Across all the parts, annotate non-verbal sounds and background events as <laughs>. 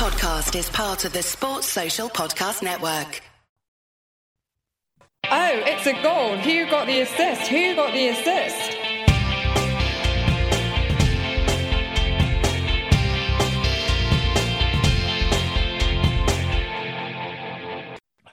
podcast is part of the Sports Social Podcast Network. Oh, it's a goal. Who got the assist? Who got the assist?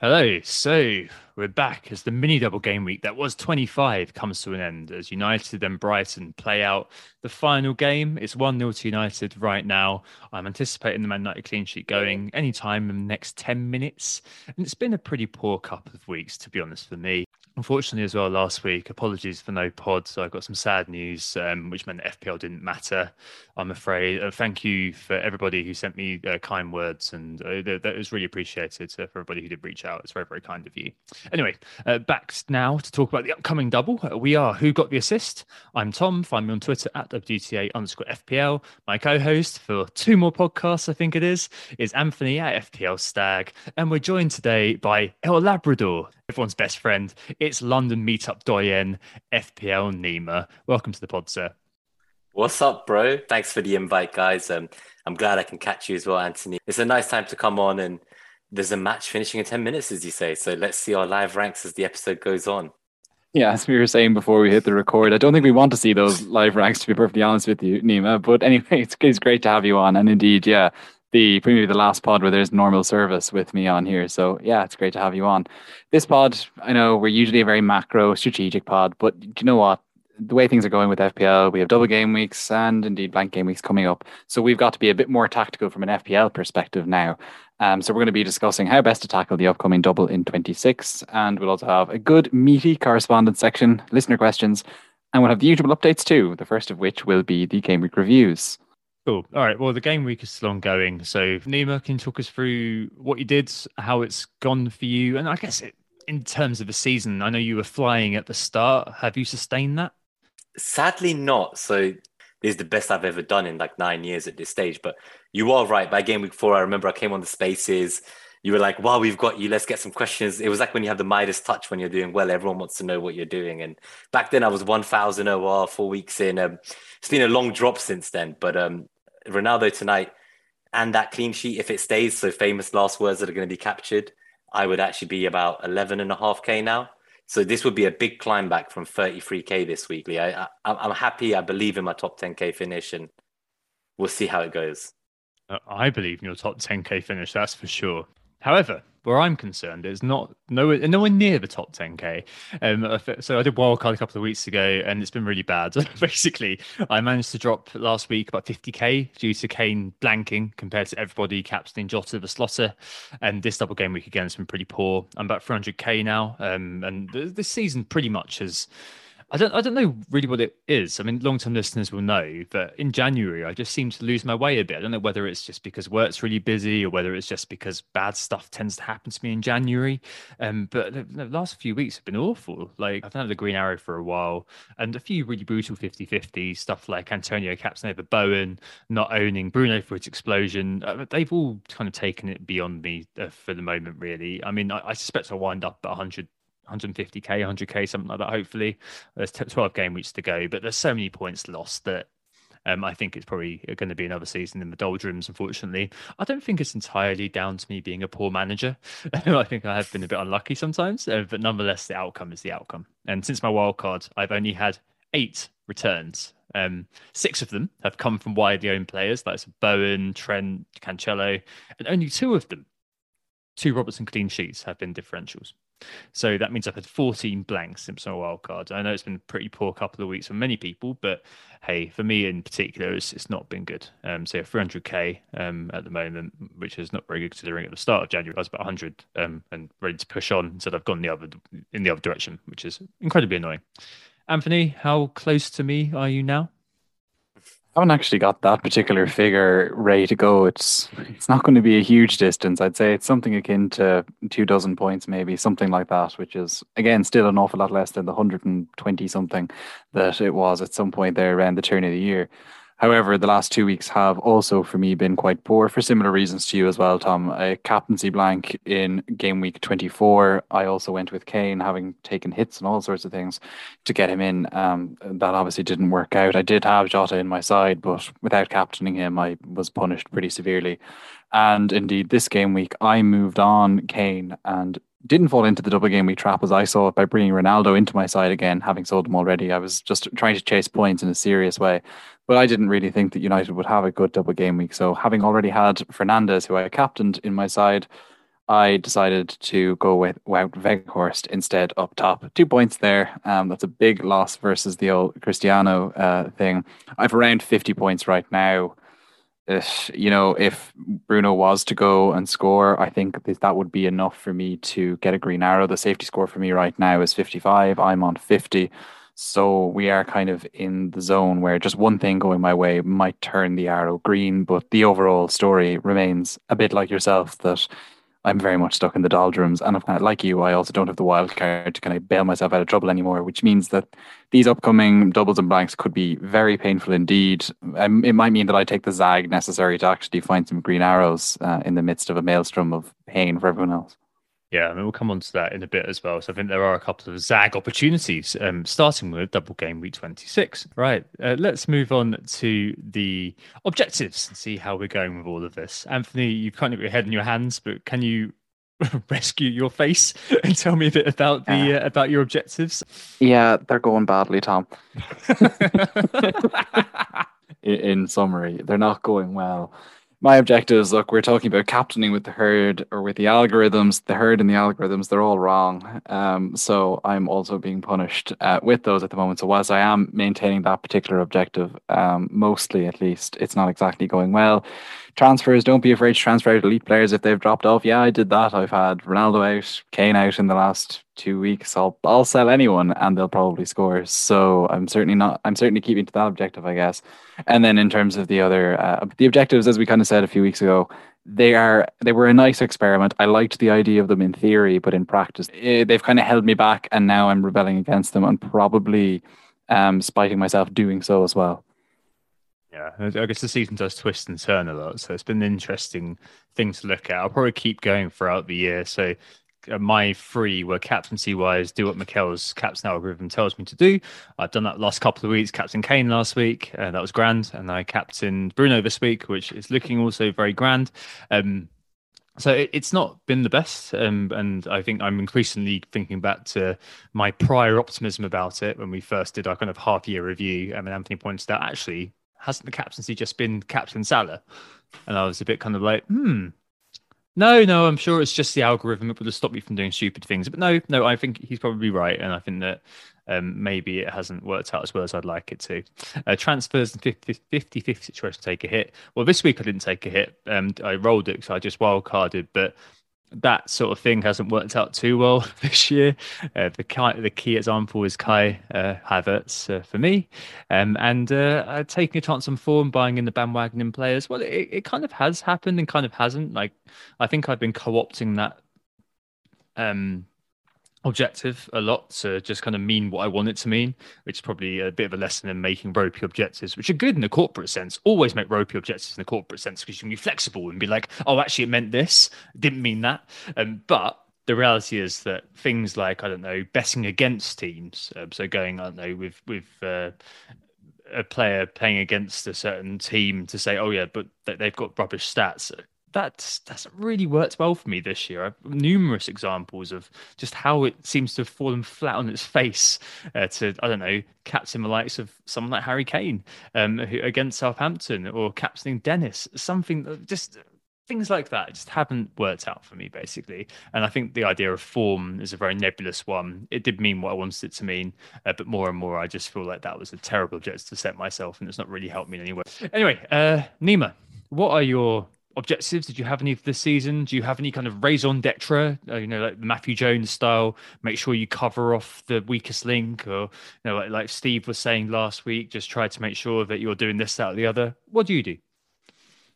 Hello. So we're back as the mini double game week that was 25 comes to an end as United and Brighton play out the final game. It's 1 0 to United right now. I'm anticipating the Man United clean sheet going anytime in the next 10 minutes. And it's been a pretty poor couple of weeks, to be honest, for me unfortunately as well last week apologies for no pod so i got some sad news um, which meant fpl didn't matter i'm afraid. Uh, thank you for everybody who sent me uh, kind words and uh, that, that, was really appreciated for everybody who did reach out it's very very kind of you. Anyway uh, back now to talk about the upcoming double. Uh, we are who got the assist? I'm tom. Find me on twitter at wta underscore fpl my co-host for two more podcasts i think it is is anthony at fpl stag and we're joined today by el labrador everyone's best friend. It's London meetup doyen FPL Nima. Welcome to the pod, sir. What's up, bro? Thanks for the invite, guys. Um, I'm glad I can catch you as well, Anthony. It's a nice time to come on, and there's a match finishing in 10 minutes, as you say. So let's see our live ranks as the episode goes on. Yeah, as we were saying before we hit the record, I don't think we want to see those live ranks, to be perfectly honest with you, Nima. But anyway, <laughs> it's, it's great to have you on. And indeed, yeah, the maybe the last pod where there's normal service with me on here. So yeah, it's great to have you on. This pod, I know we're usually a very macro strategic pod, but you know what? The way things are going with FPL, we have double game weeks and indeed blank game weeks coming up. So we've got to be a bit more tactical from an FPL perspective now. Um, so we're going to be discussing how best to tackle the upcoming double in 26. And we'll also have a good meaty correspondence section, listener questions, and we'll have the usual updates too, the first of which will be the game week reviews. Cool. All right. Well, the game week is still ongoing. So, Nima, can you talk us through what you did, how it's gone for you, and I guess it, in terms of the season, I know you were flying at the start. Have you sustained that? Sadly, not. So, this is the best I've ever done in like nine years at this stage. But you are right. By game week four, I remember I came on the spaces. You were like, "Wow, we've got you. Let's get some questions." It was like when you have the Midas touch when you're doing well. Everyone wants to know what you're doing. And back then, I was one thousand OR four weeks in. Um, it's been a long drop since then, but um, Ronaldo tonight and that clean sheet, if it stays, so famous last words that are going to be captured, I would actually be about 11 and a half K now. So this would be a big climb back from 33K this weekly. I, I, I'm happy. I believe in my top 10K finish and we'll see how it goes. Uh, I believe in your top 10K finish, that's for sure. However, where I'm concerned is not nowhere, nowhere near the top 10k. Um, so I did wildcard a couple of weeks ago, and it's been really bad. <laughs> Basically, I managed to drop last week about 50k due to Kane blanking compared to everybody captaining Jota the Slaughter, and this double game week again has been pretty poor. I'm about 300k now, um, and this season pretty much has I don't I don't know really what it is. I mean, long term listeners will know, but in January I just seem to lose my way a bit. I don't know whether it's just because work's really busy or whether it's just because bad stuff tends to happen to me in January. Um, but the, the last few weeks have been awful. Like I've had the Green Arrow for a while and a few really brutal 50-50 stuff like Antonio captain Bowen, not owning Bruno for its explosion. Uh, they've all kind of taken it beyond me uh, for the moment, really. I mean, I, I suspect I'll wind up at 100 150k, 100k, something like that. Hopefully, there's 12 game weeks to go, but there's so many points lost that um, I think it's probably going to be another season in the doldrums. Unfortunately, I don't think it's entirely down to me being a poor manager. <laughs> I think I have been a bit unlucky sometimes, uh, but nonetheless, the outcome is the outcome. And since my wild card, I've only had eight returns. Um, six of them have come from widely owned players, like Bowen, Trent, Cancelo, and only two of them, two Robertson clean sheets, have been differentials. So that means I've had 14 blanks since my wild card. I know it's been a pretty poor couple of weeks for many people, but hey, for me in particular, it's, it's not been good. Um, so 300k um, at the moment, which is not very good considering at the start of January I was about 100 um, and ready to push on. Instead, I've gone the other in the other direction, which is incredibly annoying. Anthony, how close to me are you now? Haven't actually got that particular figure ready to go. It's it's not going to be a huge distance. I'd say it's something akin to two dozen points, maybe something like that, which is again still an awful lot less than the hundred and twenty something that it was at some point there around the turn of the year. However, the last two weeks have also for me been quite poor for similar reasons to you as well, Tom. A captaincy blank in game week 24. I also went with Kane, having taken hits and all sorts of things to get him in. Um, that obviously didn't work out. I did have Jota in my side, but without captaining him, I was punished pretty severely. And indeed, this game week, I moved on Kane and didn't fall into the double game week trap as I saw it by bringing Ronaldo into my side again, having sold him already. I was just trying to chase points in a serious way. But I didn't really think that United would have a good double game week. So having already had Fernandes, who I captained in my side, I decided to go with Wout Weghorst instead up top. Two points there. Um, that's a big loss versus the old Cristiano uh, thing. I've around 50 points right now. If, you know, if Bruno was to go and score, I think that would be enough for me to get a green arrow. The safety score for me right now is 55. I'm on 50. So we are kind of in the zone where just one thing going my way might turn the arrow green, but the overall story remains a bit like yourself that I'm very much stuck in the doldrums. And like you, I also don't have the wild card to kind of bail myself out of trouble anymore, which means that these upcoming doubles and blanks could be very painful indeed. Um, it might mean that I take the zag necessary to actually find some green arrows uh, in the midst of a maelstrom of pain for everyone else. Yeah, I mean, we'll come on to that in a bit as well. So I think there are a couple of ZAG opportunities, um, starting with double game week 26. Right, uh, let's move on to the objectives and see how we're going with all of this. Anthony, you've kind of got your head in your hands, but can you <laughs> rescue your face <laughs> and tell me a bit about the uh, about your objectives? Yeah, they're going badly, Tom. <laughs> in, in summary, they're not going well my objective is look we're talking about captaining with the herd or with the algorithms the herd and the algorithms they're all wrong. Um, so i'm also being punished uh, with those at the moment. So whilst i am maintaining that particular objective um, mostly at least it's not exactly going well transfers don't be afraid to transfer out elite players if they've dropped off. Yeah i did that. I've had ronaldo out kane out in the last two weeks. I'll i'll sell anyone and they'll probably score. So i'm certainly not i'm certainly keeping to that objective i guess. And then in terms of the other uh, the objectives as we kind of said a few weeks ago they are they were a nice experiment. I liked the idea of them in theory but in practice eh, they've kind of held me back and now i'm rebelling against them and probably um spiting myself doing so as well yeah, I guess the season does twist and turn a lot, so it's been an interesting thing to look at. I'll probably keep going throughout the year. So uh, my three were captaincy wise, do what Mikel's captain algorithm tells me to do. I've done that last couple of weeks. Captain Kane last week, uh, that was grand, and I captained Bruno this week, which is looking also very grand. Um, so it, it's not been the best, um, and I think I'm increasingly thinking back to my prior optimism about it when we first did our kind of half year review. I mean, Anthony pointed out actually hasn't the captaincy just been Captain Salah? And I was a bit kind of like, hmm, no, no, I'm sure it's just the algorithm. It would have stopped me from doing stupid things. But no, no, I think he's probably right. And I think that um, maybe it hasn't worked out as well as I'd like it to. Uh, transfers and 50 50 situation take a hit. Well, this week I didn't take a hit. Um, I rolled it, so I just wild carded. But that sort of thing hasn't worked out too well <laughs> this year. Uh, the the key example is Kai uh, Havertz uh, for me, um, and uh, taking a chance on form, buying in the bandwagon in players. Well, it, it kind of has happened and kind of hasn't. Like I think I've been co-opting that um, objective a lot to just kind of mean what I want it to mean, which is probably a bit of a lesson in making ropey objectives, which are good in the corporate sense. Always make ropey objectives in the corporate sense because you can be flexible and be like, oh, actually, it meant this, didn't mean that. Um, but the reality is that things like I don't know betting against teams, um, so going I don't know with with uh, a player playing against a certain team to say, oh yeah, but they've got rubbish stats that hasn't really worked well for me this year. I've numerous examples of just how it seems to have fallen flat on its face uh, to I don't know captain the likes of someone like Harry Kane um, who, against Southampton or captaining Dennis. Something just things like that just haven't worked out for me basically and i think the idea of form is a very nebulous one it did mean what i wanted it to mean uh, but more and more i just feel like that was a terrible objective to set myself and it's not really helped me in any way anyway uh nima what are your objectives? Did you have any for this season? Do you have any kind of raison d'etre, uh, you know, like Matthew Jones style? Make sure you cover off the weakest link, or you know, like, like Steve was saying last week, just try to make sure that you're doing this, that, or the other. What do you do?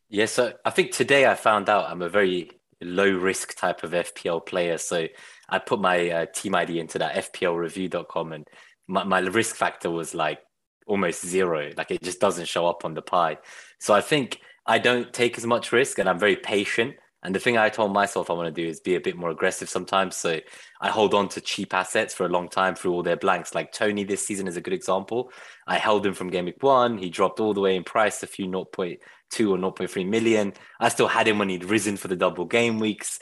Yeah, so I think today I found out I'm a very low risk type of FPL player. So I put my uh, team ID into that FPLreview.com, and my, my risk factor was like almost zero. Like it just doesn't show up on the pie. So I think I don't take as much risk and I'm very patient. And the thing I told myself I want to do is be a bit more aggressive sometimes. So I hold on to cheap assets for a long time through all their blanks. Like Tony this season is a good example. I held him from game week one. He dropped all the way in price, a few 0.2 or 0.3 million. I still had him when he'd risen for the double game weeks.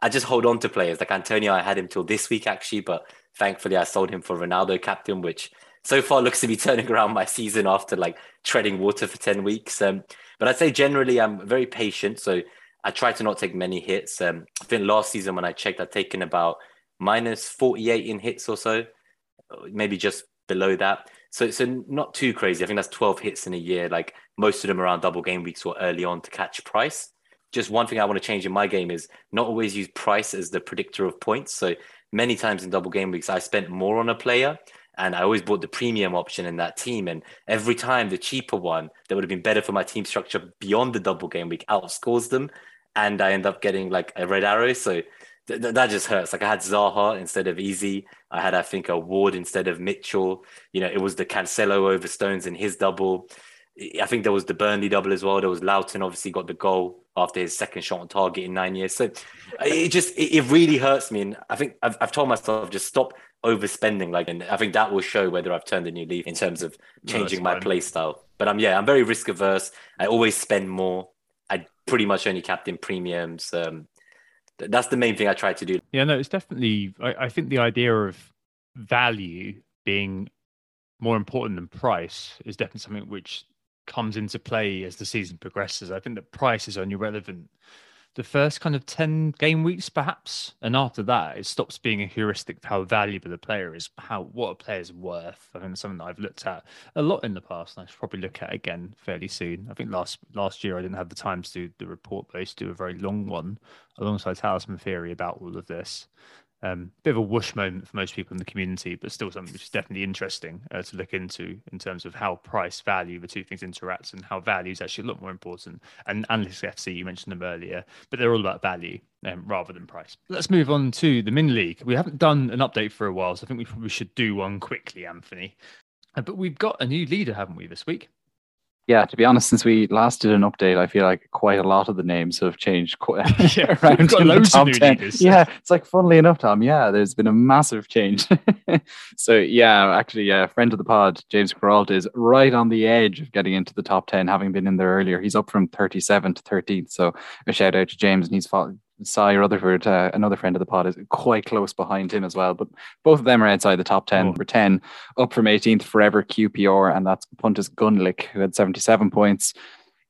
I just hold on to players like Antonio. I had him till this week actually, but thankfully I sold him for Ronaldo captain, which so far looks to be turning around my season after like treading water for 10 weeks. Um, but I'd say generally I'm very patient. So I try to not take many hits. Um, I think last season when I checked, I'd taken about minus 48 in hits or so, maybe just below that. So so not too crazy. I think that's 12 hits in a year. Like most of them around double game weeks or early on to catch price. Just one thing I want to change in my game is not always use price as the predictor of points. So many times in double game weeks, I spent more on a player and I always bought the premium option in that team. And every time the cheaper one that would have been better for my team structure beyond the double game week outscores them and I end up getting like a red arrow. So th- th- that just hurts. Like I had Zaha instead of Eze. I had, I think, a Ward instead of Mitchell. You know, it was the Cancelo over Stones in his double. I think there was the Burnley double as well. There was Lowton obviously got the goal after his second shot on target in nine years. So it just it really hurts me. And I think I've, I've told myself just stop overspending. Like, and I think that will show whether I've turned a new leaf in terms of changing no, my play style. But I'm yeah, I'm very risk averse. I always spend more I pretty much only captain premiums. Um, that's the main thing I try to do. Yeah, no, it's definitely. I, I think the idea of value being more important than price is definitely something which comes into play as the season progresses. I think that price is only relevant the first kind of 10 game weeks perhaps. And after that it stops being a heuristic for how valuable a player is how what a player's worth. I think it's something that i've looked at a lot in the past and i should probably look at again fairly soon. I think last last year i didn't have the time to do the report but i used to do a very long one alongside talisman theory about all of this um, bit of a whoosh moment for most people in the community, but still something which is definitely interesting uh, to look into in terms of how price value the two things interact and how value is actually a lot more important. And Analytics FC, you mentioned them earlier, but they're all about value um, rather than price. Let's move on to the min league. We haven't done an update for a while, so I think we probably should do one quickly, Anthony. Uh, but we've got a new leader, haven't we, this week? Yeah, to be honest, since we last did an update, I feel like quite a lot of the names have changed quite <laughs> <laughs> yeah, around loads of new 10. Leaders. Yeah, it's like funnily enough, Tom. Yeah, there's been a massive change. <laughs> so yeah, actually, yeah, friend of the pod, James Peralta is right on the edge of getting into the top ten, having been in there earlier. He's up from 37 to 13th. So a shout out to James, and he's Cy Rutherford, uh, another friend of the pod, is quite close behind him as well. But both of them are outside the top 10 oh. for 10, up from 18th forever QPR, and that's Pontus Gunlick, who had 77 points.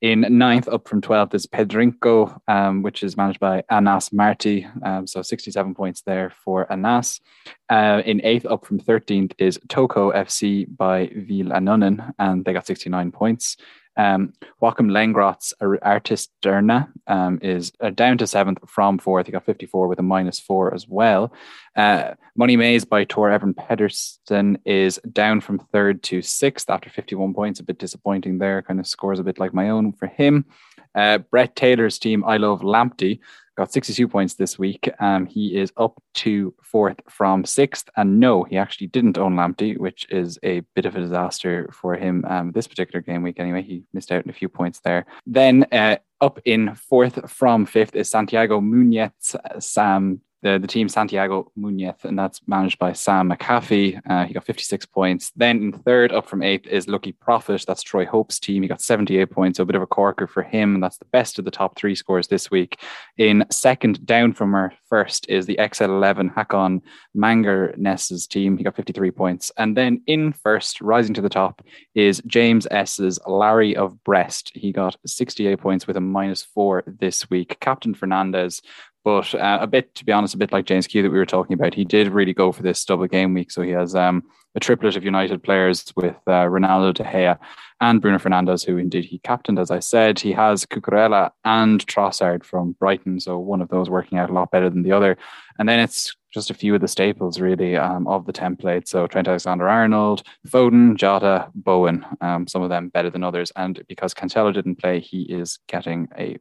In ninth, up from 12th, is Pedrinko, um, which is managed by Anas Marti. Um, so 67 points there for Anas. Uh, in eighth, up from 13th, is Toko FC by Vil Anunnen, and they got 69 points. Um, Joachim Lengrot's Artist Derna um, is uh, down to seventh from fourth. He got 54 with a minus four as well. Uh, Money Maze by Tor Evan Pedersen is down from third to sixth after 51 points. A bit disappointing there. Kind of scores a bit like my own for him. Uh, Brett Taylor's team, I Love Lamptey, got 62 points this week. Um, he is up to fourth from sixth. And no, he actually didn't own Lamptey, which is a bit of a disaster for him um, this particular game week. Anyway, he missed out on a few points there. Then uh, up in fourth from fifth is Santiago Munez, Sam the, the team Santiago Munez, and that's managed by Sam McAfee. Uh, he got 56 points. Then in third, up from eighth, is Lucky Profit. That's Troy Hope's team. He got 78 points, so a bit of a corker for him. And that's the best of the top three scores this week. In second, down from our first, is the XL11 Hakon Manger Ness's team. He got 53 points. And then in first, rising to the top, is James S's Larry of Brest. He got 68 points with a minus four this week. Captain Fernandes but uh, a bit, to be honest, a bit like James Q that we were talking about, he did really go for this double game week. So he has um, a triplet of United players with uh, Ronaldo De Gea and Bruno Fernandes, who indeed he captained, as I said. He has Cucurella and Trossard from Brighton. So one of those working out a lot better than the other. And then it's just a few of the staples, really, um, of the template. So Trent Alexander Arnold, Foden, Jota, Bowen, um, some of them better than others. And because Cancelo didn't play, he is getting a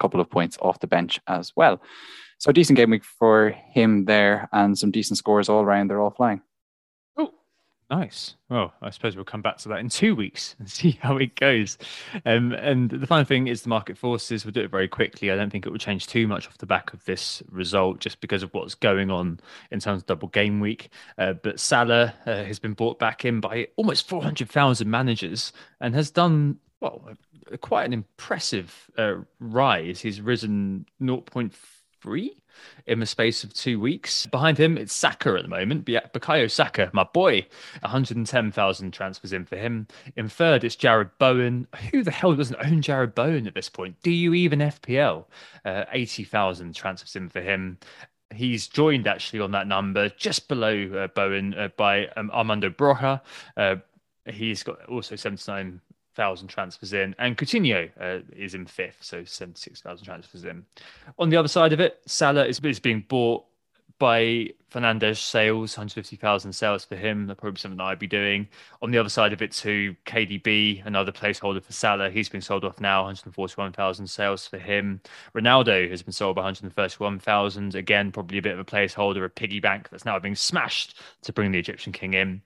couple of points off the bench as well. So decent game week for him there and some decent scores all around. They're all flying. Nice. Well, I suppose we'll come back to that in two weeks and <laughs> see how it goes. Um, and the final thing is the market forces. We'll do it very quickly. I don't think it will change too much off the back of this result just because of what's going on in terms of double game week. Uh, but Salah uh, has been bought back in by almost 400,000 managers and has done, well, quite an impressive uh, rise. He's risen 0.3 in the space of two weeks. Behind him, it's Saka at the moment. Bukayo Saka, my boy, 110,000 transfers in for him. In third, it's Jarrod Bowen. Who the hell doesn't own Jarrod Bowen at this point? Do you even FPL? Uh, 80,000 transfers in for him. He's joined actually on that number just below uh, Bowen uh, by um, Armando Broja. Uh, he's got also 79 thousand transfers in, and Coutinho uh, is in fifth, so seventy six thousand transfers in. On the other side of it, Salah is, is being bought by Fernandes sales, 150,000 sales for him. That's probably something that I'd be doing. On the other side of it, to KDB, another placeholder for Salah. He's been sold off now, 141,000 sales for him. Ronaldo has been sold by 131,000. Again, probably a bit of a placeholder, a piggy bank that's now being smashed to bring the Egyptian king in.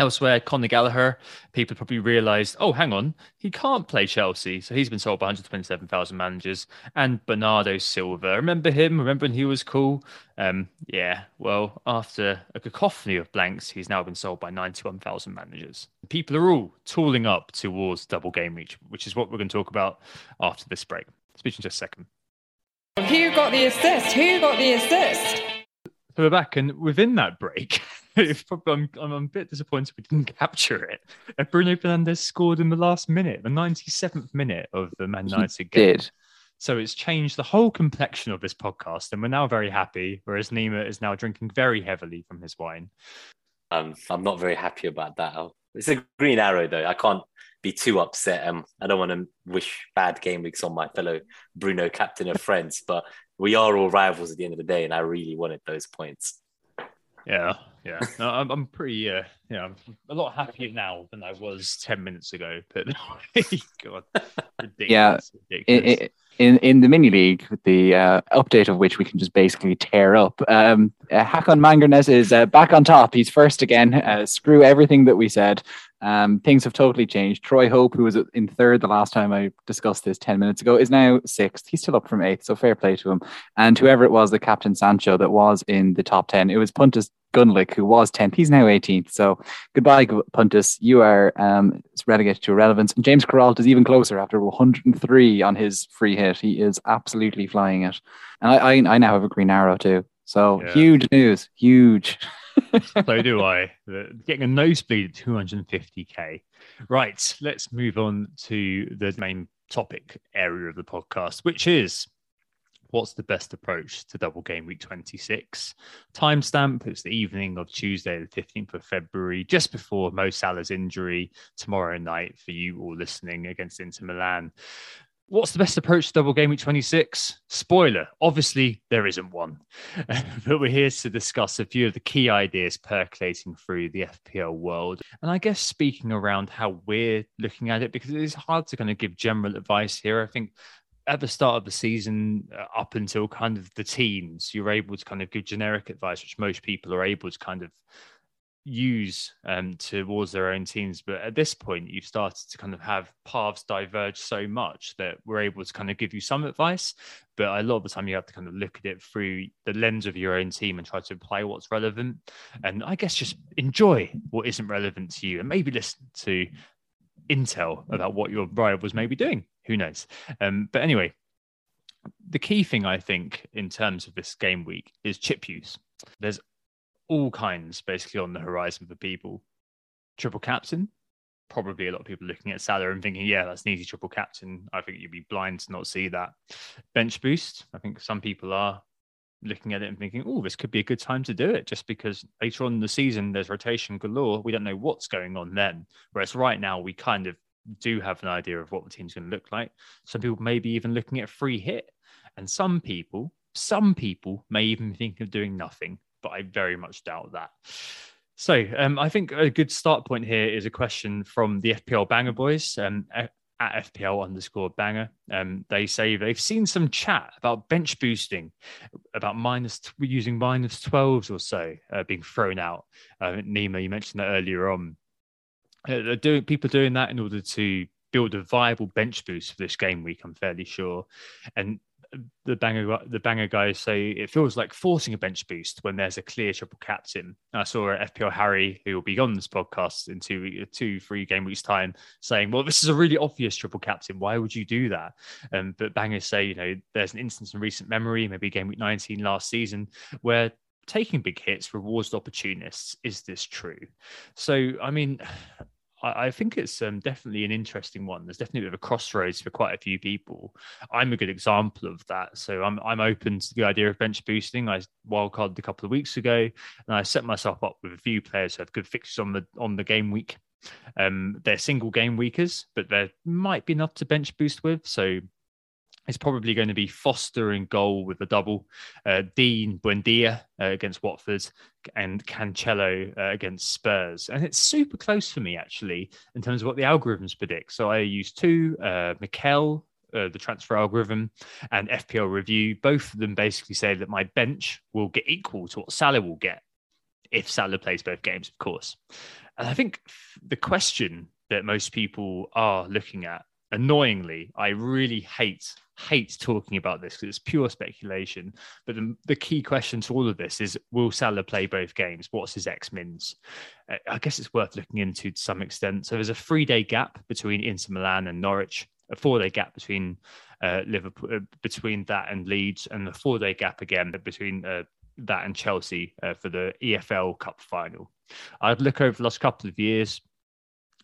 Elsewhere, Conor Gallagher, people probably realised, oh, hang on, he can't play Chelsea. So he's been sold by 127,000 managers. And Bernardo Silva, remember him? Remember when he was cool? Um, yeah, well, after a cacophony of blanks, he's now been sold by 91,000 managers. People are all tooling up towards double game reach, which is what we're going to talk about after this break. Speak in just a second. Who got the assist? Who got the assist? So we're back, and within that break, <laughs> <laughs> I'm, I'm a bit disappointed we didn't capture it. Uh, Bruno Fernandes scored in the last minute, the 97th minute of the Man United he game. Did. So it's changed the whole complexion of this podcast, and we're now very happy. Whereas Nima is now drinking very heavily from his wine. Um, I'm not very happy about that. It's a green arrow, though. I can't be too upset. Um, I don't want to wish bad game weeks on my fellow Bruno captain of friends, but we are all rivals at the end of the day, and I really wanted those points. Yeah, yeah. No, I'm, I'm pretty, uh, yeah, I'm a lot happier now than I was 10 minutes ago. But <laughs> God, <laughs> ridiculous. Yeah. ridiculous. in in the mini league, the uh, update of which we can just basically tear up. Um, uh, Hakan Mangernes is uh, back on top. He's first again. Uh, screw everything that we said. Um, things have totally changed. Troy Hope, who was in third the last time I discussed this 10 minutes ago, is now sixth. He's still up from eighth, so fair play to him. And whoever it was, the captain Sancho, that was in the top 10, it was Pontus Gunlick, who was 10th. He's now 18th. So goodbye, Pontus. You are um, relegated to irrelevance. And James Carroll is even closer after 103 on his free hit. He is absolutely flying it. And I, I, I now have a green arrow too. So Yeah. huge news. Huge. <laughs> <laughs> so do I. Getting a nosebleed at 250k. Right, let's move on to the main topic area of the podcast, which is what's the best approach to double game week 26? Timestamp, it's the evening of Tuesday, the 15th of February, just before Mo Salah's injury tomorrow night for you all listening against Inter Milan. What's the best approach to double game week 26? Spoiler, obviously there isn't one. <laughs> but we're here to discuss a few of the key ideas percolating through the FPL world. And I guess speaking around how we're looking at it, because it is hard to kind of give general advice here. I think at the start of the season, uh, up until kind of the teens, you're able to kind of give generic advice, which most people are able to kind of use um, towards their own teams. But at this point, you've started to kind of have paths diverge so much that we're able to kind of give you some advice. But a lot of the time, you have to kind of look at it through the lens of your own team and try to apply what's relevant. And I guess just enjoy what isn't relevant to you and maybe listen to intel about what your rivals may be doing. Who knows? Um, but anyway, the key thing I think in terms of this game week is chip use. There's all kinds basically on the horizon for people. Triple captain, probably a lot of people looking at Salah and thinking, yeah, that's an easy triple captain. I think you'd be blind to not see that. Bench boost, I think some people are looking at it and thinking, oh, this could be a good time to do it just because later on in the season there's rotation galore. We don't know what's going on then. Whereas right now we kind of do have an idea of what the team's going to look like. Some people may be even looking at free hit. And some people, some people may even think of doing nothing, but I very much doubt that. So um, I think a good start point here is a question from the FPL Banger Boys. Um, at FPL underscore banger. Um, they say they've seen some chat about bench boosting, about minus using minus 12s or so uh, being thrown out. Uh, Nima, you mentioned that earlier on. Uh, doing people doing that in order to build a viable bench boost for this game week. I'm fairly sure, and the banger the banger guys say it feels like forcing a bench boost when there's a clear triple captain. I saw FPL Harry, who will be on this podcast in two two three game weeks time, saying, "Well, this is a really obvious triple captain. Why would you do that?" Um, but bangers say, you know, there's an instance in recent memory, maybe game week 19 last season, where taking big hits rewards opportunists. Is this true? So, I mean. I, I think it's um, definitely an interesting one. There's definitely a bit of a crossroads for quite a few people. I'm a good example of that. So I'm I'm open to the idea of bench boosting. I wildcarded a couple of weeks ago, and I set myself up with a few players who have good fixtures on the on the game week. Um, they're single game weekers, but there might be enough to bench boost with. So it's probably going to be Foster in goal with a double, uh, Dean Buendia uh, against Watford, and Cancelo uh, against Spurs. And it's super close for me, actually, in terms of what the algorithms predict. So I use two, uh, Mikel, uh, the transfer algorithm, and FPL Review. Both of them basically say that my bench will get equal to what Salah will get if Salah plays both games, of course. And I think the question that most people are looking at annoyingly, I really hate hate talking about this because it's pure speculation. But the, the, key question to all of this is: Will Salah play both games? What's his X mins? I guess it's worth looking into to some extent. So there's a three day gap between Inter Milan and Norwich, a four day gap between uh, Liverpool, uh, between that and Leeds, and a four day gap again between uh, that and Chelsea uh, for the EFL Cup final. I'd look over the last couple of years.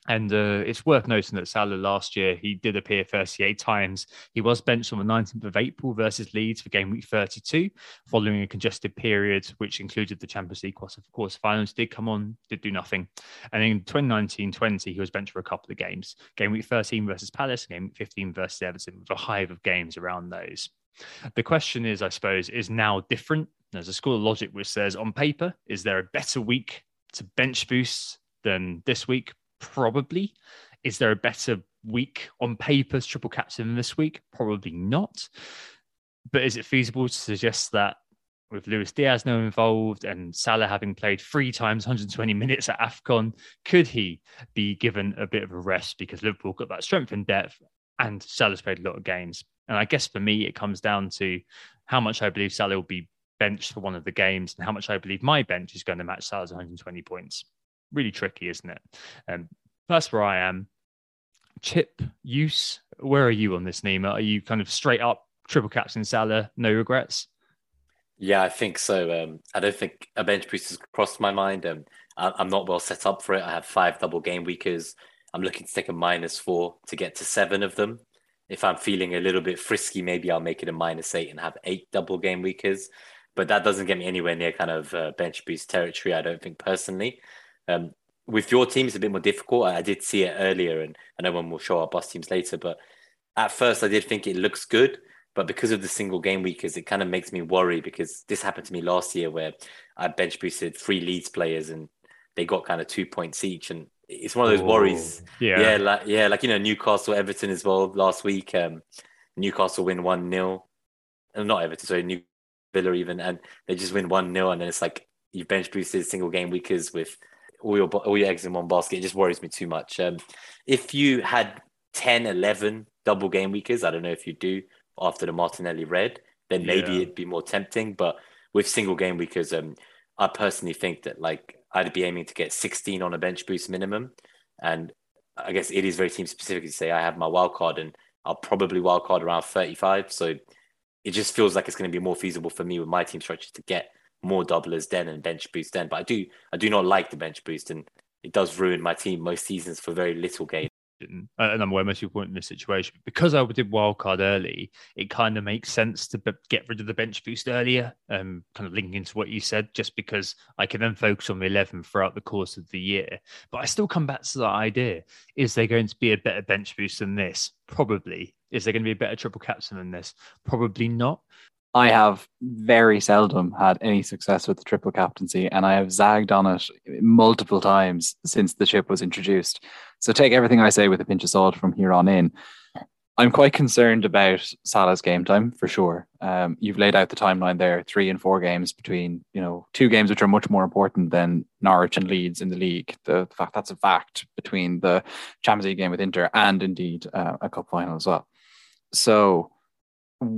And uh, it's worth noting that Salah last year, he did appear 38 times. He was benched on the 19th of April versus Leeds for game week 32, following a congested period, which included the Champions League quarter finals. Did come on, did do nothing. And in 2019 20, he was benched for a couple of games. Game week 13 versus Palace, game week 15 versus Everton, with a hive of games around those. The question is, I suppose, is now different. There's a school of logic which says, on paper, is there a better week to bench boost than this week? Probably. Is there a better week on paper as triple captain this week? Probably not. But is it feasible to suggest that with Luis Diaz now involved and Salah having played three times 120 minutes at AFCON, could he be given a bit of a rest because Liverpool got that strength and depth and Salah's played a lot of games? And I guess for me, it comes down to how much I believe Salah will be benched for one of the games and how much I believe my bench is going to match Salah's 120 points really tricky, isn't it? Um, that's where I am. Chip use, where are you on this, Nima? Are you kind of straight up triple captain Salah, no regrets? Yeah, I think so. Um, I don't think a bench boost has crossed my mind. Um, I, am not well set up for it. I have five double game weekers. I'm looking to take a minus four to get to seven of them. If I'm feeling a little bit frisky, maybe I'll make it a minus eight and have eight double game weekers. But that doesn't get me anywhere near kind of uh, bench boost territory, I don't think personally. Um, with your team, it's a bit more difficult. I did see it earlier, and I know when we'll show our bus teams later. But at first, I did think it looks good, but because of the single game weekers, it kind of makes me worry because this happened to me last year where I bench boosted three Leeds players and they got kind of two points each, and it's one of those Ooh, worries. Yeah, yeah, like yeah, like you know Newcastle, Everton as well last week. Um, Newcastle win one 0 not Everton, sorry, New Villa even, and they just win one 0 and then it's like you bench boosted single game weekers with all your all your eggs in one basket. It just worries me too much. Um, if you had 10, 11 double game weekers, I don't know if you do after the Martinelli red, then maybe yeah. it'd be more tempting. But with single game weekers, um, I personally think that like I'd be aiming to get 16 on a bench boost minimum. And I guess it is very team specific to say I have my wild card and I'll probably wild card around 35. So it just feels like it's going to be more feasible for me with my team structure to get more doublers then and bench boost then. But I do I do not like the bench boost, and it does ruin my team most seasons for very little gain. And I'm aware most people in this situation because I did wildcard early. It kind of makes sense to get rid of the bench boost earlier, um, kind of linking into what you said, just because I can then focus on the 11 throughout the course of the year. But I still come back to that idea: is there going to be a better bench boost than this? Probably. Is there going to be a better triple captain than this? Probably not. I have very seldom had any success with the triple captaincy, and I have zagged on it multiple times since the chip was introduced. So take everything I say with a pinch of salt from here on in. I'm quite concerned about Salah's game time for sure. Um, you've laid out the timeline there: three and four games between you know two games which are much more important than Norwich and Leeds in the league. The, the fact that's a fact between the Champions League game with Inter and indeed uh, a cup final as well. So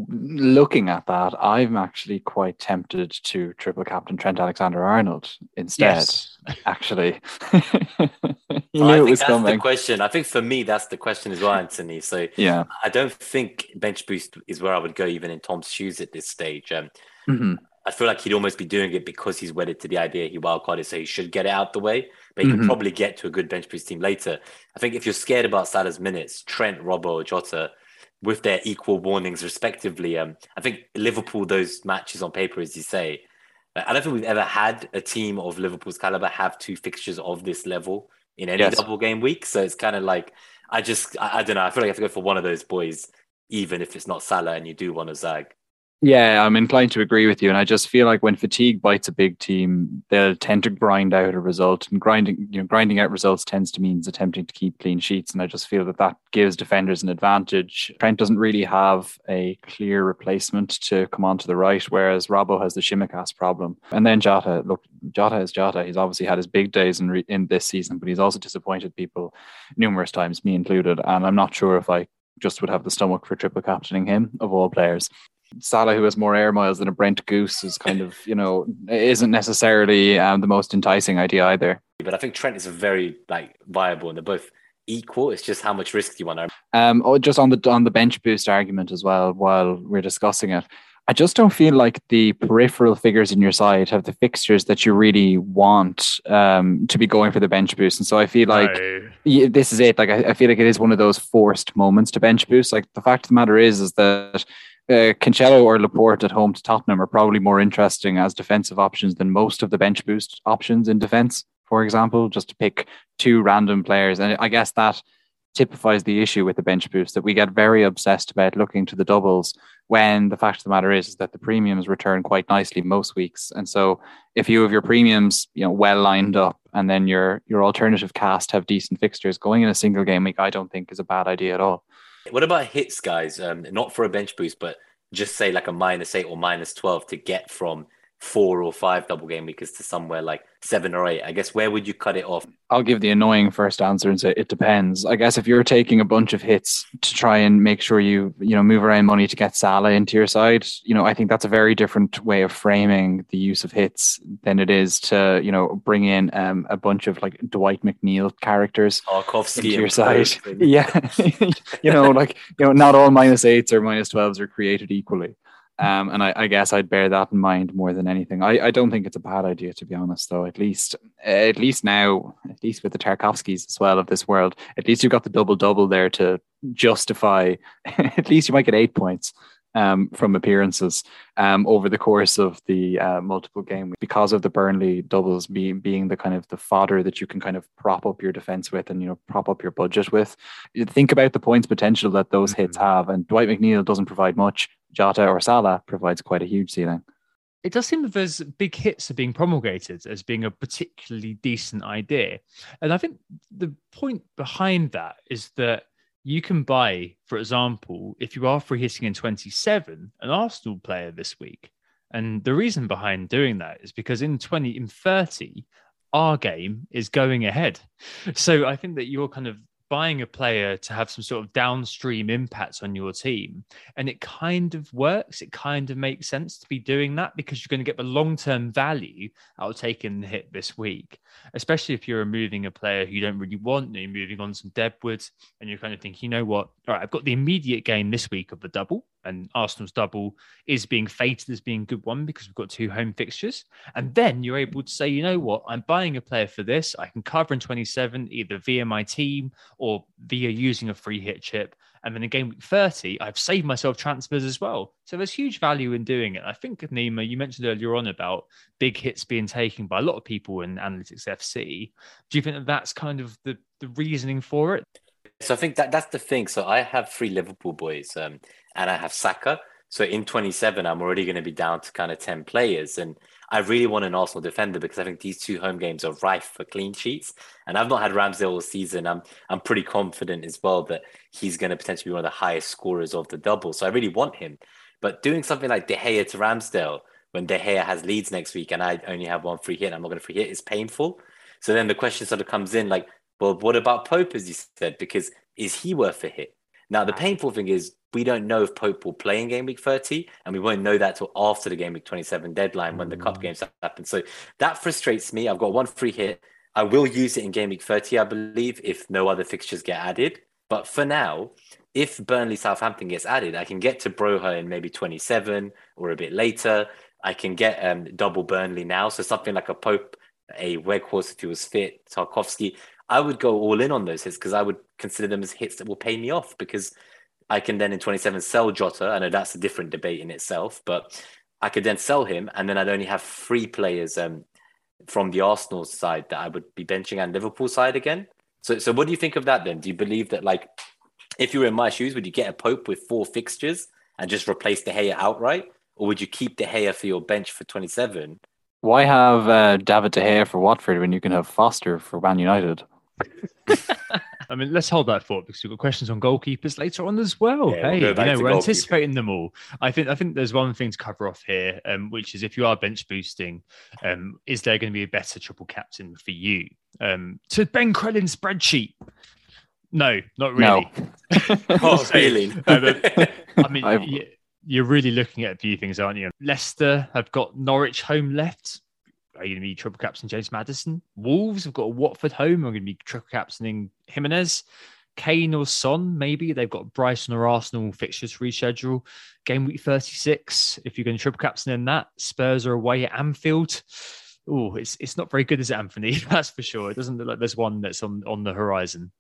looking at that, I'm actually quite tempted to triple captain Trent Alexander Arnold instead. Yes. <laughs> Actually, <laughs> you well, I think that's coming. the question. I think for me, that's the question as well, Anthony. So yeah, I don't think bench boost is where I would go, even in Tom's shoes at this stage. Um, mm-hmm. I feel like he'd almost be doing it because he's wedded to the idea he wildcarded, so he should get it out the way. But he mm-hmm. can probably get to a good bench boost team later. I think if you're scared about Salah's minutes, Trent, Robbo, Jota with their equal warnings respectively. Um, I think Liverpool, those matches on paper, as you say, I don't think we've ever had a team of Liverpool's caliber have two fixtures of this level in any yes. double game week. So it's kind of like I just I, I, don't know. I feel like I have to go for one of those boys, even if it's not Salah and you do want to zag. Yeah, I'm inclined to agree with you. And I just feel like when fatigue bites a big team, they'll tend to grind out a result. And grinding, you know, grinding out results tends to means attempting to keep clean sheets. And I just feel that that gives defenders an advantage. Trent doesn't really have a clear replacement to come onto the right, whereas Robbo has the Tsimikas problem. And then Jota, look, Jota is Jota. He's obviously had his big days in, re- in this season, but he's also disappointed people numerous times, me included. And I'm not sure if I just would have the stomach for triple captaining him of all players. Salah, who has more air miles than a Brent Goose, is kind of, you know, isn't necessarily um, the most enticing idea either. But I think Trent is a very like viable, and they're both equal. It's just how much risk you want to. Um, oh, just on the on the bench boost argument as well. While we're discussing it, I just don't feel like the peripheral figures in your side have the fixtures that you really want um, to be going for the bench boost. And so I feel like no. this is it. Like I, I, feel like it is one of those forced moments to bench boost. Like the fact of the matter is, is that uh, Cancelo or Laporte at home to Tottenham are probably more interesting as defensive options than most of the bench boost options in defense, for example, just to pick two random players. And I guess that typifies the issue with the bench boost that we get very obsessed about looking to the doubles when the fact of the matter is, is that the premiums return quite nicely most weeks. And so if you have your premiums, you know, well lined up and then your your alternative cast have decent fixtures going in a single game week, I don't think is a bad idea at all. What about hits, guys? Um, not for a bench boost, but just say like a minus eight or minus 12 to get from four or five double game weekers to somewhere like seven or eight. I guess where would you cut it off? I'll give the annoying first answer and say it depends. I guess if you're taking a bunch of hits to try and make sure you you know move around money to get Salah into your side, you know I think that's a very different way of framing the use of hits than it is to you know bring in um, a bunch of like Dwight McNeil characters Tarkowski into your side. <laughs> yeah, <laughs> you know like you know not all minus eights or minus twelves are created equally. Um, and I, I, guess I'd bear that in mind more than anything. I, I don't think it's a bad idea, to be honest, though. At least, at least now, at least with the Tarkowskis as well of this world, at least you've got the double double there to justify. <laughs> at least you might get eight points um, from appearances um, over the course of the uh, multiple game because of the Burnley doubles being being the kind of the fodder that you can kind of prop up your defense with and you know prop up your budget with. You think about the points potential that those mm-hmm. hits have, and Dwight McNeil doesn't provide much. Jota or Salah provides quite a huge ceiling. It does seem that those big hits are being promulgated as being a particularly decent idea. And I think the point behind that is that you can buy, for example, if you are free hitting in 27, an Arsenal player this week. And the reason behind doing that is because in 20 in 30, our game is going ahead. <laughs> So I think that you're kind of buying a player to have some sort of downstream impact on your team. And it kind of works. It kind of makes sense to be doing that because you're going to get the long term value out of taking the hit this week, especially if you're removing a player who you don't really want and you're moving on some deadwood and you're kind of thinking, you know what? All right, I've got the immediate gain this week of the double and Arsenal's double is being fated as being a good one because we've got two home fixtures. And then you're able to say, you know what, I'm buying a player for this. I can cover in 27 either via my team or via using a free hit chip. And then in game week 30, I've saved myself transfers as well. So there's huge value in doing it. I think, Nima, you mentioned earlier on about big hits being taken by a lot of people in Analytics FC. Do you think that that's kind of the, the reasoning for it? So I think that that's the thing. So I have three Liverpool boys, um, and I have Saka. So in 27, I'm already going to be down to kind of 10 players. And I really want an Arsenal defender because I think these two home games are rife for clean sheets. And I've not had Ramsdale all season. I'm I'm pretty confident as well that he's going to potentially be one of the highest scorers of the double. So I really want him. But doing something like De Gea to Ramsdale when De Gea has Leeds next week and I only have one free hit, I'm not going to free hit is painful. So then the question sort of comes in like, well, what about Pope, as you said? Because is he worth a hit? Now, the painful thing is we don't know if Pope will play in game week 30, and we won't know that till after the game week 27 deadline when the cup mm. games happen. So that frustrates me. I've got one free hit. I will use it in game week 30, I believe, if no other fixtures get added. But for now, if Burnley Southampton gets added, I can get to Broja in maybe 27 or a bit later. I can get um, double Burnley now. So something like a Pope, a Weghorst if he was fit, Tarkowski. I would go all in on those hits because I would consider them as hits that will pay me off because I can then in 27 sell Jota. I know that's a different debate in itself, but I could then sell him and then I'd only have three players um, from the Arsenal side that I would be benching and Liverpool side again. So, so what do you think of that then? Do you believe that like if you were in my shoes, would you get a Pope with four fixtures and just replace De Gea outright? Or would you keep De Gea for your bench for 27? Why have uh, David De Gea for Watford when you can have Foster for Man United? <laughs> I mean, let's hold that thought because we've got questions on goalkeepers later on as well. Yeah, hey, we'll you know, we're anticipating them all. I think I think there's one thing to cover off here, um, which is if you are bench boosting, um, is there going to be a better triple captain for you? Um, to Ben Crellin's spreadsheet. No, not <laughs> really. No. oh, really? I mean, <laughs> you're really looking at a few things, aren't you? Leicester have got Norwich home left are you going to be triple captain James Maddison? Wolves have got a Watford home. I'm going to be triple captaining Jimenez. Kane or Son, maybe they've got Brighton or Arsenal fixtures reschedule. Game week 36. If you're going to triple captain in that, Spurs are away at Anfield. Oh, it's it's not very good, is it, Anthony? <laughs> That's for sure. It doesn't look like there's one that's on on the horizon.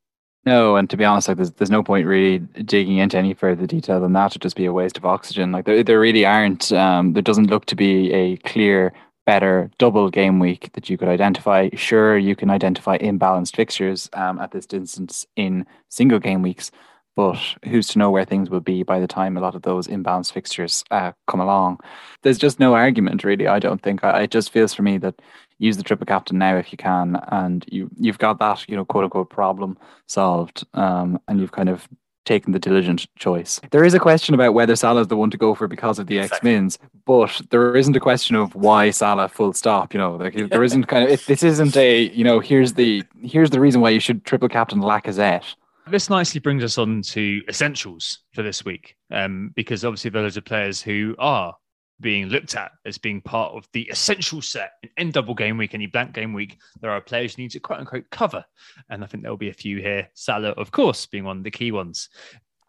No, and to be honest, like there's there's no point really digging into any further detail than that. It'd just be a waste of oxygen. Like there there really aren't. Um, there doesn't look to be a clear better double game week that you could identify. Sure, you can identify imbalanced fixtures um, at this distance in single game weeks, but who's to know where things will be by the time a lot of those imbalanced fixtures uh, come along? There's just no argument, really. I don't think. I, it just feels for me that use the triple captain now if you can, and you you've got that you know quote unquote problem solved, um, and you've kind of taken the diligent choice. There is a question about whether Salah is the one to go for because of the exactly. X Mins, but there isn't a question of why Salah. Full stop. You know, like there isn't kind of. It, this isn't a. You know, here's the here's the reason why you should triple captain Lacazette. This nicely brings us on to essentials for this week, um, because obviously those are players who are being looked at as being part of the essential set in end double game week, any blank game week. There are players who need to quote unquote cover. And I think there'll be a few here. Salah, of course, being one of the key ones.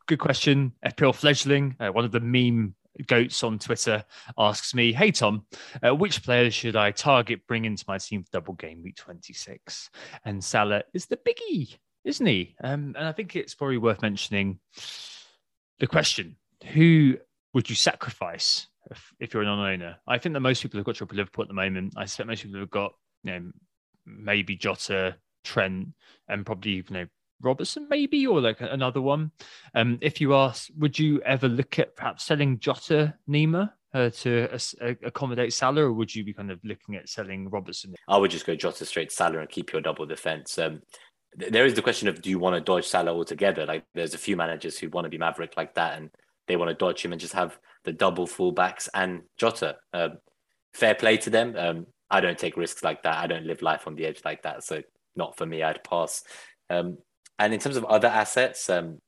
Good question. FPL Fledgling, uh, one of the meme goats on Twitter, asks me, Hey, Tom, uh, which players should I target, bring into my team for double game week 26? And Salah is the biggie, isn't he? Um, and I think it's probably worth mentioning the question who would you sacrifice if, if you're a non-owner. I think that most people have got triple Liverpool at the moment. I suspect most people have got you know maybe Jota, Trent, and probably you know Robertson maybe or like another one. Um, if you ask, would you ever look at perhaps selling Jota Nima uh, to uh, accommodate Salah, or would you be kind of looking at selling Robertson? I would just go Jota straight Salah and keep your double defense. Um, there is the question of do you want to dodge Salah altogether? Like there's a few managers who want to be Maverick like that, and they want to dodge him and just have the double fullbacks and Jota. Um, fair play to them. Um, I don't take risks like that. I don't live life on the edge like that. So not for me. I'd pass. Um, and in terms of other assets, um,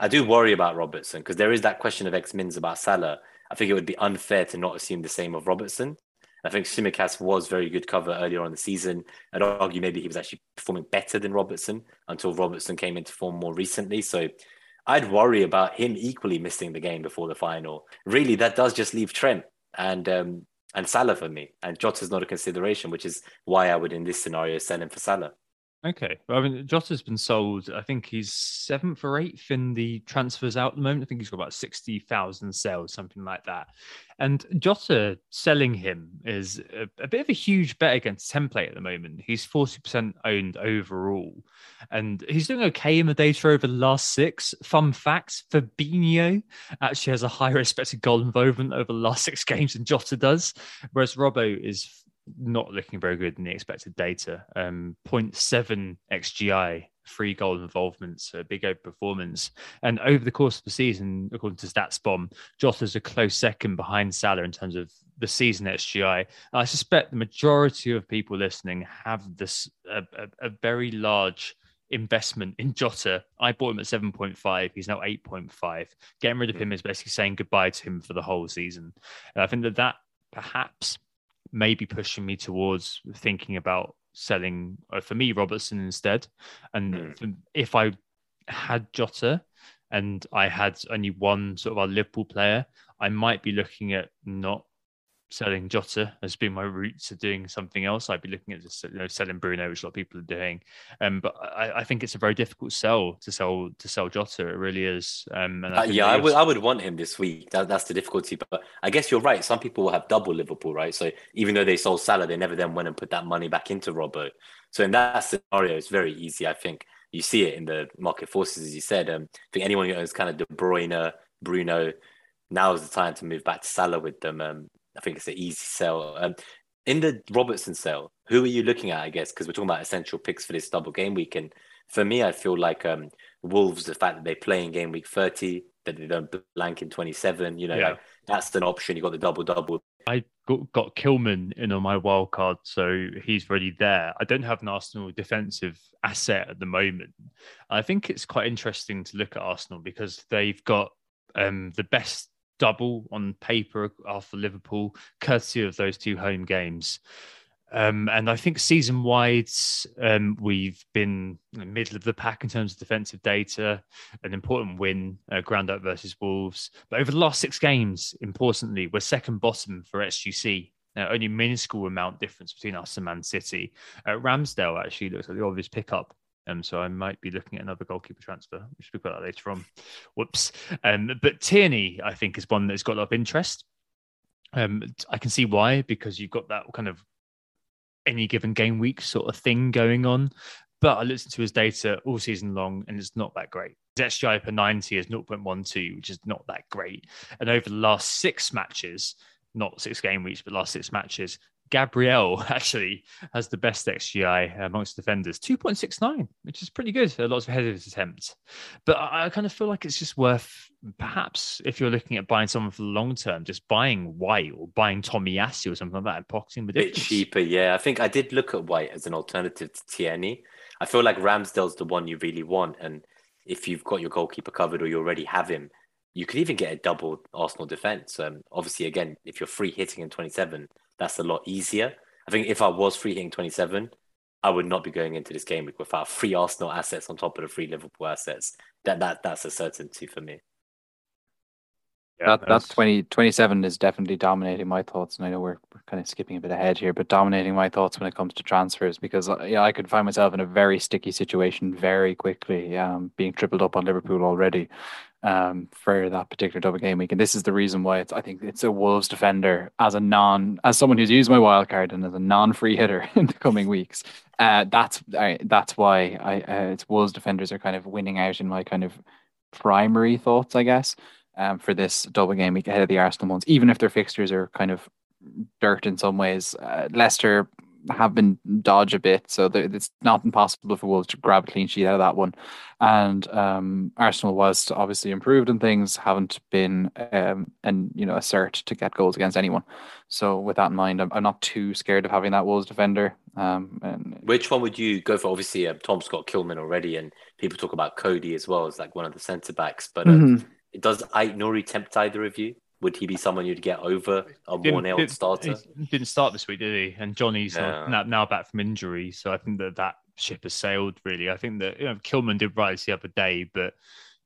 I do worry about Robertson because there is that question of X Mins about Salah. I think it would be unfair to not assume the same of Robertson. I think Tsimikas was very good cover earlier on the season. I'd argue maybe he was actually performing better than Robertson until Robertson came into form more recently. So I'd worry about him equally missing the game before the final. Really, that does just leave Trent and um, and Salah for me. And Jota's not a consideration, which is why I would in this scenario send him for Salah. Okay. Well, I mean, Jota's been sold. I think he's seventh or eighth in the transfers out at the moment. I think he's got about 60,000 sales, something like that. And Jota selling him is a, a, bit of a huge bet against template at the moment. He's 40% owned overall. And he's doing okay in the data over the last six. Fun facts Fabinho actually has a higher <laughs> expected goal involvement over the last six games than Jota does, whereas Robbo is not looking very good in the expected data. Um, 0.7 XGI, free goal involvements, a big over performance. And over the course of the season, according to StatsBomb, Jota's a close second behind Salah in terms of the season XGI. I suspect the majority of people listening have this a, a, a very large investment in Jota. I bought him at 7.5. He's now 8.5. Getting rid of him is basically saying goodbye to him for the whole season. And I think that that perhaps maybe pushing me towards thinking about selling uh, for me Robertson instead. And mm. if I had Jota and I had only one sort of our Liverpool player, I might be looking at not selling Jota has been my route to doing something else. I'd be looking at just you know selling Bruno, which a lot of people are doing. Um, but I, I think it's a very difficult sell to sell to sell Jota. It really is. Um, uh, yeah, I would I would want him this week. That, that's the difficulty. But I guess you're right. Some people will have double Liverpool, right? So even though they sold Salah, they never then went and put that money back into Robbo. So in that scenario, it's very easy. I think you see it in the market forces, as you said. Um, I think anyone who owns kind of De Bruyne, Bruno, now is the time to move back to Salah with them. Um, I think it's an easy sell. Um, in the Robertson sale, who are you looking at? I guess because we're talking about essential picks for this double game week, and for me, I feel like um, Wolves, the fact that they play in game week thirty, that they don't blank in twenty seven, you know, yeah. like, that's an option. You got the double double. I got, got Kilman in on my wild card, so he's already there. I don't have an Arsenal defensive asset at the moment. I think it's quite interesting to look at Arsenal because they've got um, the best double on paper after Liverpool, courtesy of those two home games. Um, and I think season wide, um, we've been middle of the pack in terms of defensive data, an important win, uh, ground up versus Wolves. But over the last six games, importantly, we're second bottom for XGC. Uh, only minuscule amount difference between us and Man City. Uh, Ramsdale actually looks like the obvious pickup um, so I might be looking at another goalkeeper transfer. We should speak about that later on. Whoops. Um, but Tierney, I think, is one that's got a lot of interest. Um, I can see why, because you've got that kind of any given game week sort of thing going on. But I listened to his data all season long, and it's not that great. His XGI per 90 is 0.12, which is not that great. And over the last six matches, not six game weeks, but last six matches, Gabriel <laughs> actually has the best XGI amongst defenders, 2.69, which is pretty good. Lots of headed attempts. But I, I, kind of feel like it's just worth, perhaps, if you're looking at buying someone for the long term, just buying White or buying Tomiyasu or something like that and pocketing the difference. Bit cheaper, yeah. I think I did look at White as an alternative to Tierney. I feel like Ramsdale's the one you really want. And if you've got your goalkeeper covered or you already have him, you could even get a double Arsenal defense. Um, obviously, again, if you're free hitting in 27, that's a lot easier. I think if I was free hitting 27, I would not be going into this game week without free Arsenal assets on top of the free Liverpool assets. That that that's a certainty for me. Yeah, that, that's 20, 27 is definitely dominating my thoughts. And I know we're, we're kind of skipping a bit ahead here, but dominating my thoughts when it comes to transfers because uh, yeah, I could find myself in a very sticky situation very quickly, um, being tripled up on Liverpool already um, for that particular double game week. And this is the reason why it's, I think it's a Wolves defender as a non, as someone who's used my wild card and as a non free hitter <laughs> in the coming <laughs> weeks. Uh, that's I, that's why I uh, it's Wolves defenders are kind of winning out in my kind of primary thoughts, I guess um, for this double game week ahead of the Arsenal ones, even if their fixtures are kind of dirt in some ways. Uh, Leicester have been dodge a bit, so it's not impossible for Wolves to grab a clean sheet out of that one. And um, Arsenal, was obviously improved and things, haven't been um, and you know assert to get goals against anyone. So with that in mind, I'm, I'm not too scared of having that Wolves defender. Um, and which one would you go for? Obviously, uh, Tom's got Kilman already, and people talk about Coady as well as like one of the centre backs, but. Um, mm-hmm does Aït-Nouri tempt either of you? Would he be someone you'd get over a one nailed starter? He didn't start this week, did he? And Johnny's yeah. now, now back from injury, so I think that that ship has sailed. Really, I think that you know Kilman did rise the other day, but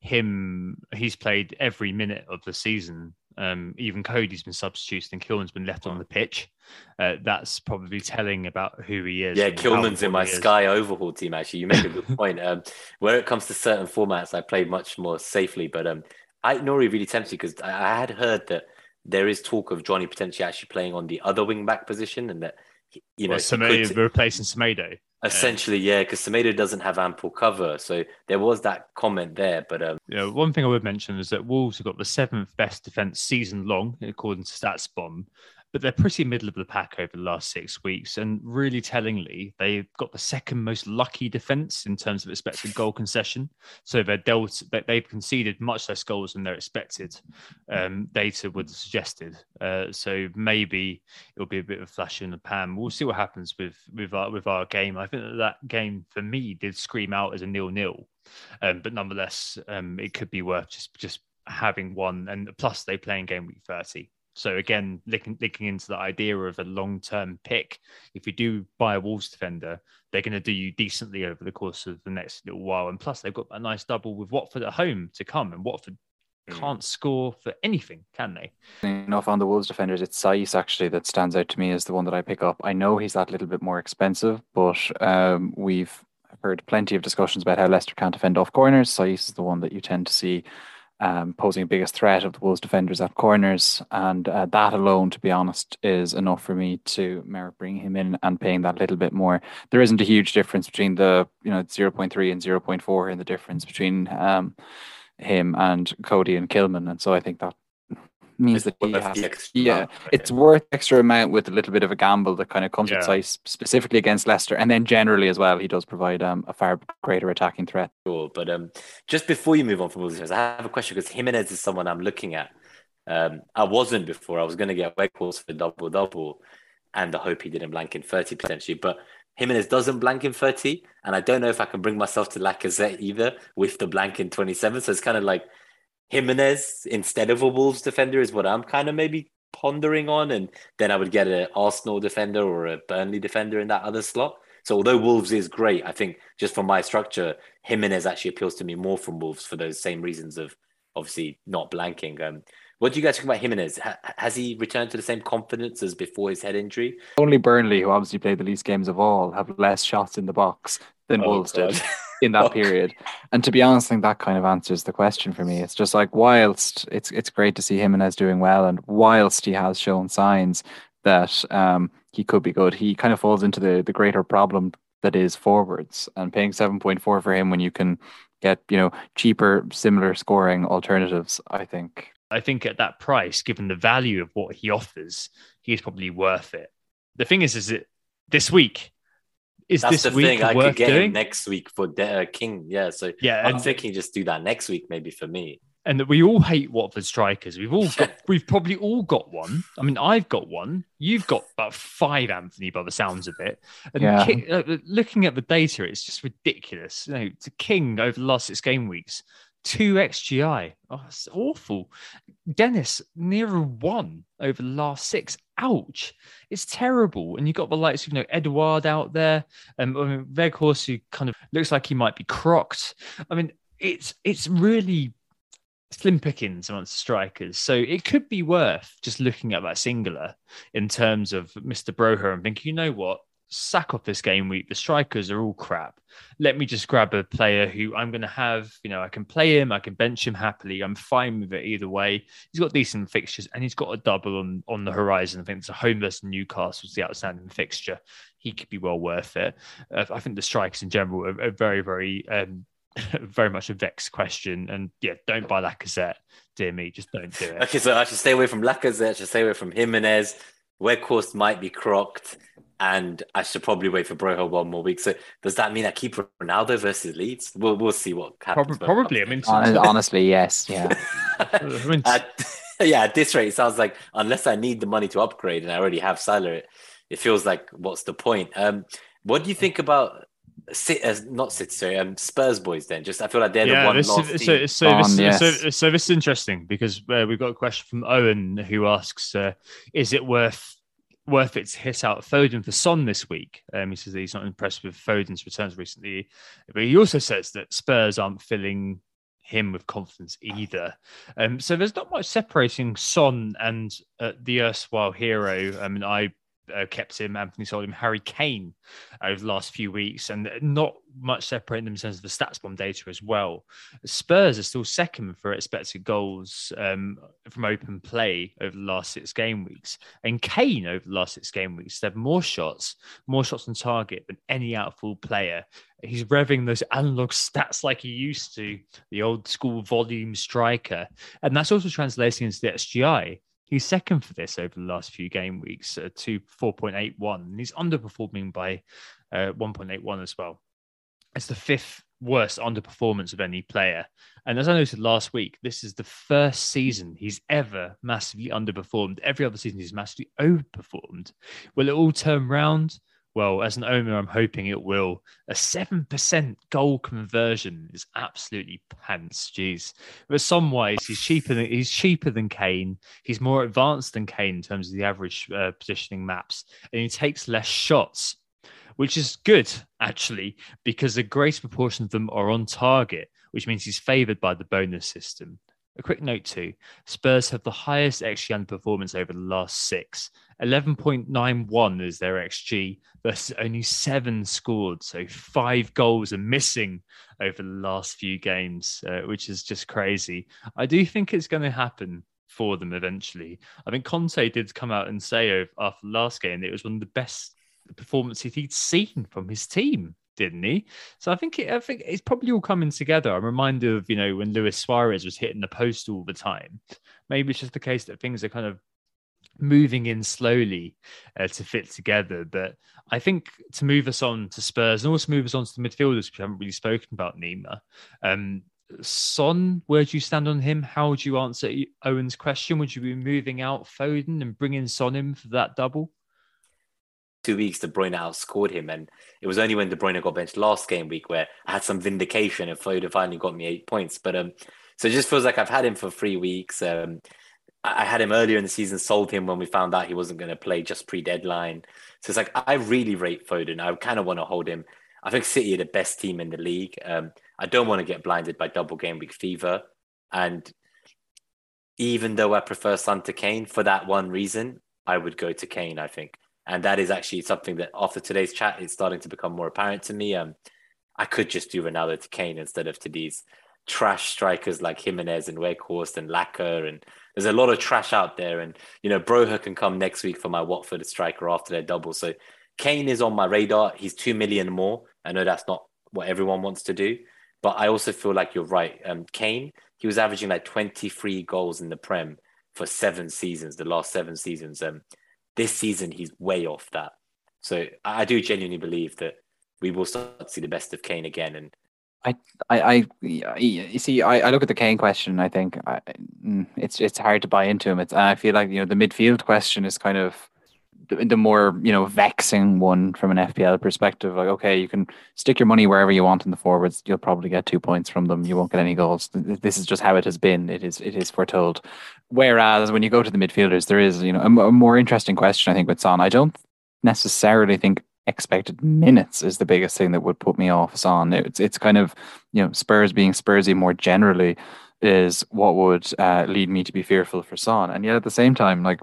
him he's played every minute of the season Um, even Coady's been substituted and Kilman's been left on the pitch. Uh, that's probably telling about who he is. Yeah, Kilman's in my important he is. Sky overhaul team. Actually, you make a good <laughs> point. Um, where it comes to certain formats, I play much more safely. But um, Aït-Nouri really tempts me because I, I had heard that there is talk of Johnny potentially actually playing on the other wing back position, and that you know Well, Semedo could- replacing Semedo. essentially yeah, because Semedo doesn't have ample cover, so there was that comment there. But um, You know, one thing I would mention is that Wolves have got the seventh best defense season long, according to StatsBomb, but they're pretty middle of the pack over the last six weeks. And really tellingly, they've got the second most lucky defense in terms of expected <laughs> goal concession. So they're dealt, they- they've conceded much less goals than they're expected. Um, data would have suggested. Uh, so maybe it'll be a bit of a flash in the pan. We'll see what happens with with our with our game. I think that, that game for me did scream out as a nil nil. Um, but nonetheless, um, it could be worth just just having one. And plus, they play in game week thirty. So again, linking, linking into the idea of a long term pick, if you do buy a Wolves defender, they're going to do you decently over the course of the next little while. And plus, they've got a nice double with Watford at home to come, and Watford Mm. can't score for anything, can they? enough on the Wolves defenders, it's Saïss actually that stands out to me as the one that I pick up. I know he's that little bit more expensive, but um, we've heard plenty of discussions about how Leicester can't defend off corners. Saïss is the one that you tend to see um, posing the biggest threat of the Wolves defenders at corners, and uh, that alone, to be honest, is enough for me to merit bringing him in and paying that little bit more. There isn't a huge difference between the you know 0.3 and 0.4 in the difference between um, him and Coady and Kilman, and so I think that means it's that he has yeah, amount, it's worth extra amount with a little bit of a gamble that kind of comes Yeah. with Saïss specifically against Leicester, and then generally as well, he does provide um, a far greater attacking threat. Sure, but um, just before you move on from all Wolves, I have a question because Jimenez is someone I'm looking at. Um, I wasn't before. I was going to get Weghorst for double double, and I hope he didn't blank in thirty potentially. But Jimenez doesn't blank in thirty, and I don't know if I can bring myself to Lacazette either with the blank in twenty seven. So it's kind of like Jimenez instead of a Wolves defender is what I'm kind of maybe pondering on, and then I would get an Arsenal defender or a Burnley defender in that other slot. So although Wolves is great, I think just from my structure, Jimenez actually appeals to me more from Wolves for those same reasons of obviously not blanking. Um, what do you guys think about Jimenez? Ha- has he returned to the same confidence as before his head injury? Only Burnley, who obviously played the least games of all, have less shots in the box than Oh, Wolves God. did <laughs> in that period. And to be honest, I think that kind of answers the question for me. It's just like whilst it's it's great to see him and Jimenez doing well, and whilst he has shown signs that um, he could be good, he kind of falls into the the greater problem that is forwards and paying seven point four for him when you can get you know cheaper, similar scoring alternatives. I think I think at that price, given the value of what he offers, he's probably worth it. The thing is, is it this week? Is That's this the week thing. I worth could get doing? him next week for De- uh, King. Yeah. So yeah, I'm and, thinking just do that next week, maybe for me. and that we all hate Watford strikers. We've all <laughs> got, we've probably all got one. I mean, I've got one. You've got about five, Anthony, by the sounds of it. And Yeah. Ki- uh, looking at the data, it's just ridiculous. You know, to King over the last six game weeks, two xGI. Oh, it's awful. Dennis near a one over the last six. Ouch! It's terrible. And you've got the likes of you know Edouard out there, um, I mean, Weghorst who kind of looks like he might be crocked. I mean, it's it's really slim pickings amongst strikers. So it could be worth just looking at that singular in terms of Mr. Broja and thinking, you know what? Sack off this game week. The strikers are all crap. Let me just grab a player who I'm going to have, you know, I can play him, I can bench him happily. I'm fine with it either way. He's got decent fixtures and he's got a double on, on the horizon. I think it's a home versus Newcastle's the outstanding fixture. He could be well worth it. Uh, I think the strikers in general are, are very, very um, <laughs> very much a vexed question. And yeah, don't buy Lacazette, dear me. Just don't do it. Okay, so I should stay away from Lacazette. I should stay away from Jimenez. course might be crocked, and I should probably wait for Broja one more week. So does that mean I keep Ronaldo versus Leeds? We'll we'll see what happens. Probably, probably. I mean, honestly, yes, <laughs> yeah. I mean, At- <laughs> yeah, at this rate, it sounds like unless I need the money to upgrade and I already have Salah, it, it feels like what's the point? Um, what do you think about Sit as not City, sorry, um, Spurs boys? Then just I feel like they're the yeah, one this, last so, team. so, On, this, yes. so, so this is interesting because uh, we've got a question from Owen who asks, uh, "Is it worth worth it to hit out Foden for Son this week?" Um, he says he's not impressed with Foden's returns recently, but he also says that Spurs aren't filling him with confidence either. Um, so there's not much separating Son and uh, the erstwhile hero. I mean, I uh, kept him, Anthony him, Harry Kane over the last few weeks, and not much separating them in terms of the stats bomb data as well. Spurs are still second for expected goals um, from open play over the last six game weeks, and Kane over the last six game weeks they have more shots, more shots on target than any outfield player. He's revving those analog stats like he used to, the old school volume striker, and that's also translating into the XGI. He's second for this over the last few game weeks uh, to 4.81, and he's underperforming by uh, 1.81 as well. It's the fifth worst underperformance of any player. And as I noted last week, this is the first season he's ever massively underperformed. Every other season he's massively overperformed. Will it all turn round? Well, as an owner, I'm hoping it will. A 7% goal conversion is absolutely pants. Jeez. But some ways, he's cheaper than he's cheaper than Kane. He's more advanced than Kane in terms of the average uh, positioning maps, and he takes less shots, which is good actually, because a greater proportion of them are on target, which means he's favoured by the bonus system. A quick note too Spurs have the highest XG underperformance over the last six. 11.91 is their XG versus only seven scored. So five goals are missing over the last few games, uh, which is just crazy. I do think it's going to happen for them eventually. I think Conte did come out and say after last game that it was one of the best performances he'd seen from his team didn't he? So I think it, I think it's probably all coming together. I'm reminded of you know when Luis Suarez was hitting the post all the time. Maybe it's just the case that things are kind of moving in slowly uh, to fit together. But I think to move us on to Spurs and also move us on to the midfielders, which we haven't really spoken about, Nima. Um, Son, where do you stand on him? How would you answer Owen's question? Would you be moving out Foden and bringing Son in for that double? Two weeks, De Bruyne outscored him. And it was only when De Bruyne got benched last game week where I had some vindication and Foden finally got me eight points. But um, so it just feels like I've had him for three weeks. Um, I had him earlier in the season, sold him when we found out he wasn't going to play just pre deadline. So it's like, I really rate Foden. I kind of want to hold him. I think City are the best team in the league. Um, I don't want to get blinded by double game week fever. And even though I prefer Son to Kane for that one reason, I would go to Kane, I think and that is actually something that after today's chat is starting to become more apparent to me. Um, I could just do Ronaldo to Kane instead of to these trash strikers like Jimenez and Weghorst and Laca and there's a lot of trash out there. And you know, Broja can come next week for my Watford striker after their double. So Kane is on my radar. He's two million more. I know that's not what everyone wants to do, but I also feel like you're right. Um, Kane, he was averaging like 23 goals in the Prem for seven seasons, the last seven seasons. Um, this season, he's way off that. So I do genuinely believe that we will start to see the best of Kane again. And I, I, I you see, I, I look at the Kane question. I think I, mm, it's it's hard to buy into him. It's I feel like you know the midfield question is kind of the, the more you know vexing one from an FPL perspective. Like, okay, you can stick your money wherever you want in the forwards. You'll probably get two points from them. You won't get any goals. This is just how it has been. It is it is foretold. Whereas when you go to the midfielders, there is you know a, a more interesting question. I think with Son, I don't necessarily think expected minutes is the biggest thing that would put me off Son. It's it's kind of you know Spurs being Spursy more generally is what would uh, lead me to be fearful for Son. And yet at the same time, like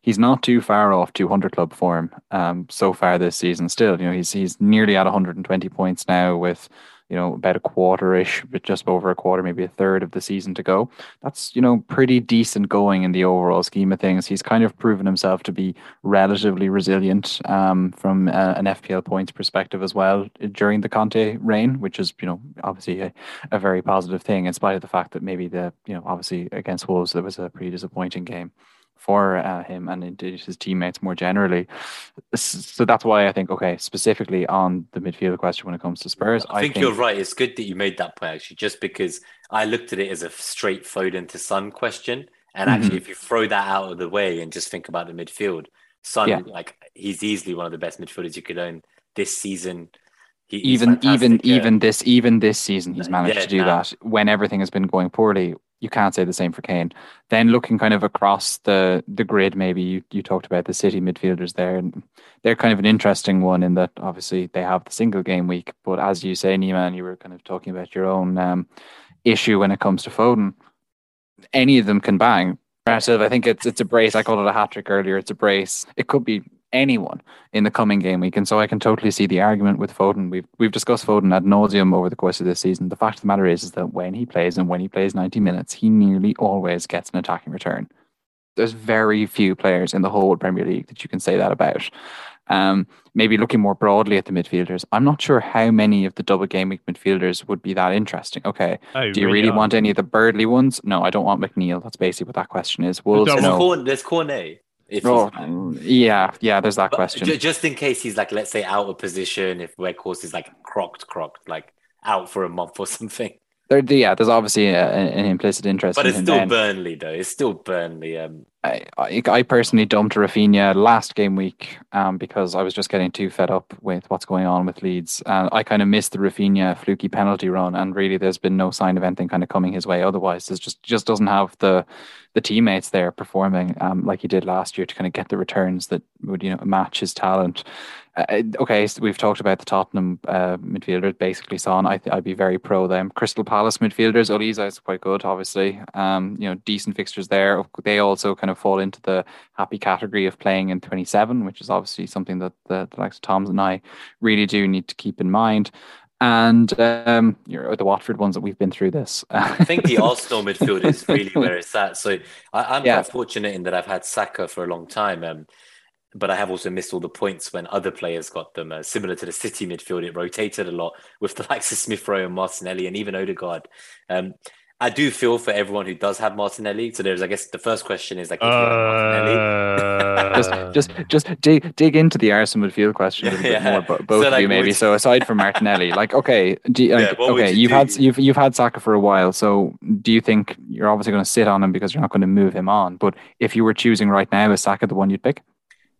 he's not too far off 200 club form um, so far this season. Still, you know, he's he's nearly at 120 points now with you know, about a quarter ish, but just over a quarter, maybe a third of the season to go. That's, you know, pretty decent going in the overall scheme of things. He's kind of proven himself to be relatively resilient um, from uh, an FPL points perspective as well during the Conte reign, which is, you know, obviously a, a very positive thing, in spite of the fact that maybe the, you know, obviously against Wolves, there was a pretty disappointing game for uh, him and indeed his teammates more generally. So that's why I think, okay, specifically on the midfield question when it comes to Spurs, I, I think, think, you're right. It's good that you made that point actually, just because I looked at it as a straight Foden to Son question. And mm-hmm. actually, if you throw that out of the way and just think about the midfield, Son, yeah. like he's easily one of the best midfielders you could own this season. He, even even even this even this season, he's managed yeah, to do nah. that when everything has been going poorly you can't say the same for Kane. Then looking kind of across the the grid, maybe you, you talked about the City midfielders there, and they're kind of an interesting one in that obviously they have the single game week, but as you say, Neiman, you were kind of talking about your own um, issue when it comes to Foden. Any of them can bang. I think it's it's a brace. I called it a hat trick earlier. It's a brace. It could be anyone in the coming game week, and so I can totally see the argument with Foden. We've we've discussed Foden ad nauseum over the course of this season. The fact of the matter is, is that when he plays and when he plays ninety minutes, he nearly always gets an attacking return. There's very few players in the whole Premier League that you can say that about. Um, maybe looking more broadly at the midfielders, I'm not sure how many of the double game week midfielders would be that interesting. Okay, Oh, do you really want any of the Burnley ones? No, I don't want McNeil. That's basically what that question is. Wolves, There's, no. There's Cornet. If Oh, he's yeah, yeah. There's that But question. ju- just in case he's like, let's say, out of position, if Weghorst is like crocked, crocked, like out for a month or <laughs> something. There, yeah, there's obviously a, an implicit interest. But in it's him still then. Burnley, though. It's still Burnley. Um, I, I, personally dumped Rafinha last game week um, because I was just getting too fed up with what's going on with Leeds. And I kind of missed the Rafinha fluky penalty run, and really, there's been no sign of anything kind of coming his way. Otherwise, there's just just doesn't have the the teammates there performing um, like he did last year to kind of get the returns that would you know match his talent. Uh, okay, so we've talked about the Tottenham uh, midfielders, basically. Son, I th- I'd be very pro them. Crystal Palace midfielders, Olise is quite good, obviously. Um, you know, decent fixtures there. They also kind of fall into the happy category of playing in 27, which is obviously something that the, the likes of Tom's and I really do need to keep in mind. And um, you know, the Watford ones that we've been through this. <laughs> I think the Arsenal midfield is really <laughs> where it's at. So I, I'm Yeah. quite fortunate in that I've had Saka for a long time. Um, but I have also missed all the points when other players got them. Uh, similar to the City midfield, it rotated a lot with the <laughs> likes of Smith Rowe and Martinelli and even Odegaard. Um, I do feel for everyone who does have Martinelli. So there's, I guess, the first question is like, if you have Martinelli, <laughs> just, Uh, just, just dig dig into the Arsenal midfield question a little bit <laughs> more, but both So, of like, you maybe. would- So aside from Martinelli, like, okay, do you, like, yeah, okay, you you've had do? you've you've had Saka for a while. So do you think you're obviously going to sit on him because you're not going to move him on? But if you were choosing right now, is Saka the one you'd pick?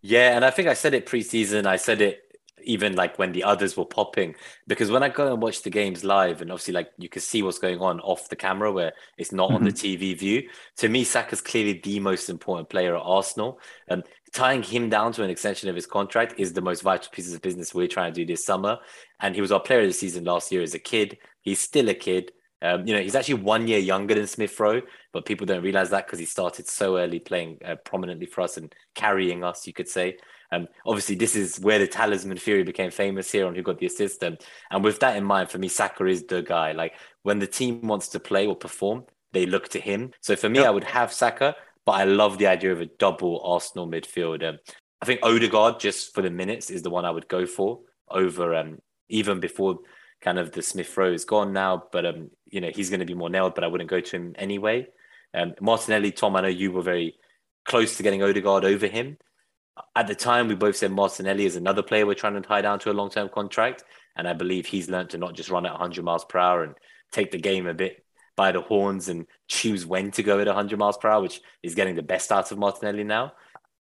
Yeah, and I think I said it preseason. I said it even like when the others were popping because when I go and watch the games live, and obviously like you can see what's going on off the camera where it's not on the TV view. To me, Saka's clearly the most important player at Arsenal, and tying him down to an extension of his contract is the most vital piece of business we're trying to do this summer. And he was our player of the season last year as a kid. He's still a kid. Um, you know, he's actually one year younger than Smith Rowe, but people don't realize that because he started so early playing uh, prominently for us and carrying us, you could say. Um, obviously, this is where the talisman theory became famous here on who got the assist. Um, and with that in mind, for me, Saka is the guy. Like when the team wants to play or perform, they look to him. So for me. I would have Saka, but I love the idea of a double Arsenal midfield. Um, I think Odegaard, just for the minutes, is the one I would go for over um, even before kind of the Smith Rowe is gone now. But um, you know, he's going to be more nailed, but I wouldn't go to him anyway. Um, Martinelli, Tom, I know you were very close to getting Odegaard over him. At the time, we both said Martinelli is another player we're trying to tie down to a long term contract. And I believe he's learned to not just run at 100 miles per hour and take the game a bit by the horns and choose when to go at 100 miles per hour, which is getting the best out of Martinelli now.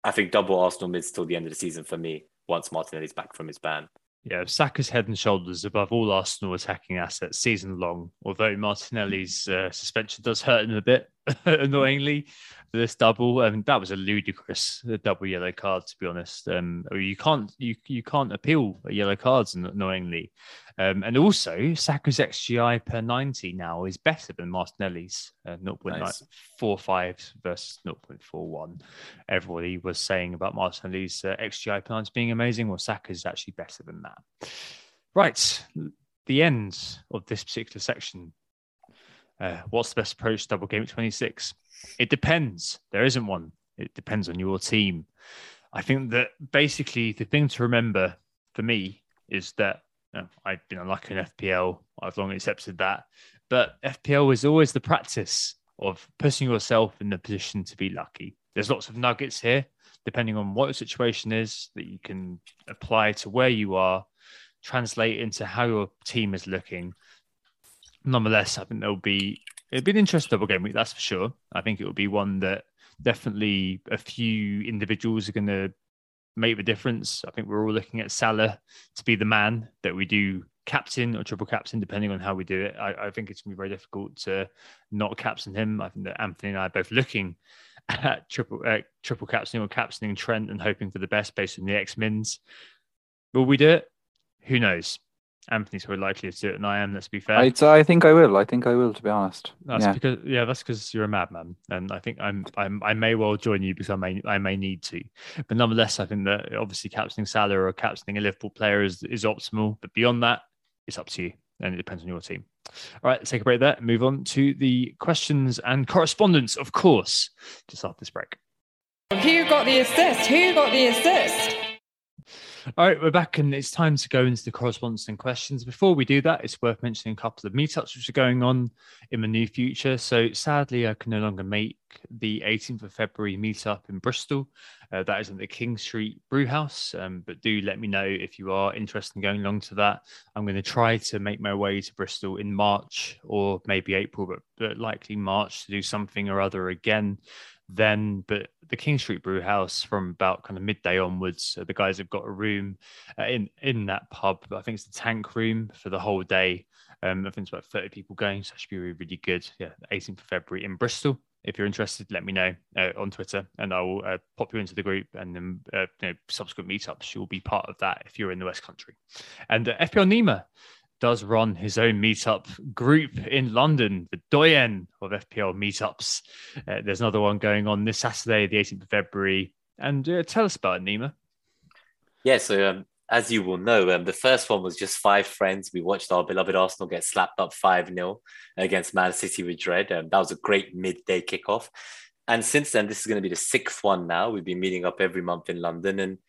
I think double Arsenal mids till the end of the season for me once Martinelli's back from his ban. Yeah, Saka's head and shoulders above all Arsenal attacking assets season long. Although Martinelli's uh, suspension does hurt him a bit, <laughs> annoyingly, this double. I mean, that was a ludicrous uh, double yellow card, to be honest. Um, you can't you you can't appeal yellow cards, annoyingly. Um, and also, Saka's XGI per ninety now is better than Martinelli's uh, 0.45 versus 0.41. Everybody was saying about Martinelli's uh, XGI per 90 being amazing. Well, Saka's is actually better than that. Right, the end of this particular section. Uh, what's the best approach to double game at 26? It depends. There isn't one. It depends on your team. I think that basically the thing to remember for me is that you know, I've been unlucky in FPL. I've long accepted that. But FPL is always the practice of putting yourself in the position to be lucky. There's lots of nuggets here, depending on what your situation is, that you can apply to where you are, translate into how your team is looking. Nonetheless, I think there'll be it'll be an interesting double game week, that's for sure. I think it will be one that definitely a few individuals are going to make the difference. I think we're all looking at Salah to be the man that we do captain or triple captain, depending on how we do it. I, I think it's going to be very difficult to not captain him. I think that Anthony and I are both looking at triple uh, triple captaining or captaining Trent and hoping for the best based on the X Mins. Will we do it? Who knows? Anthony's probably likely to do it than I am. Let's be fair. I, I think I will. I think I will, to be honest. That's yeah. because yeah, that's because you're a madman, and I think I'm, I'm I may well join you because I may I may need to, but nonetheless, I think that obviously captaining Salah or captaining a Liverpool player is is optimal. But beyond that, it's up to you, and it depends on your team. All right, let's take a break there. Move on to the questions and correspondence, of course, just after this break. Who got the assist? Who got the assist? All right, we're back, and it's time to go into the correspondence and questions. Before we do that, it's worth mentioning a couple of meetups which are going on in the near future. So, sadly, I can no longer make the 18th of February meetup in Bristol. Uh, that is at the King Street Brewhouse. Um, but do let me know if you are interested in going along to that. I'm going to try to make my way to Bristol in March or maybe April, but, but likely March to do something or other again then. But the King Street Brew House from about kind of midday onwards, the guys have got a room uh, in in that pub. I think it's the tank room for the whole day. Um, I think it's about 30 people going, so that should be really, really good. Yeah, 18th of February in Bristol. If you're interested, let me know uh, on Twitter, and I will uh, pop you into the group. And then uh, you know, subsequent meetups, you'll be part of that if you're in the West Country. And uh, FPL Nima does run his own meetup group in London, the Doyen of FPL meetups. Uh, there's another one going on this Saturday, the 18th of February. And uh, tell us about it, Nima. Yeah, so um, as you will know, um, the first one was just five friends. We watched our beloved Arsenal get slapped up 5 0 against Man City with Dread. Um, that was a great midday kickoff. And since then, this is going to be the sixth one now. We've been meeting up every month in London. And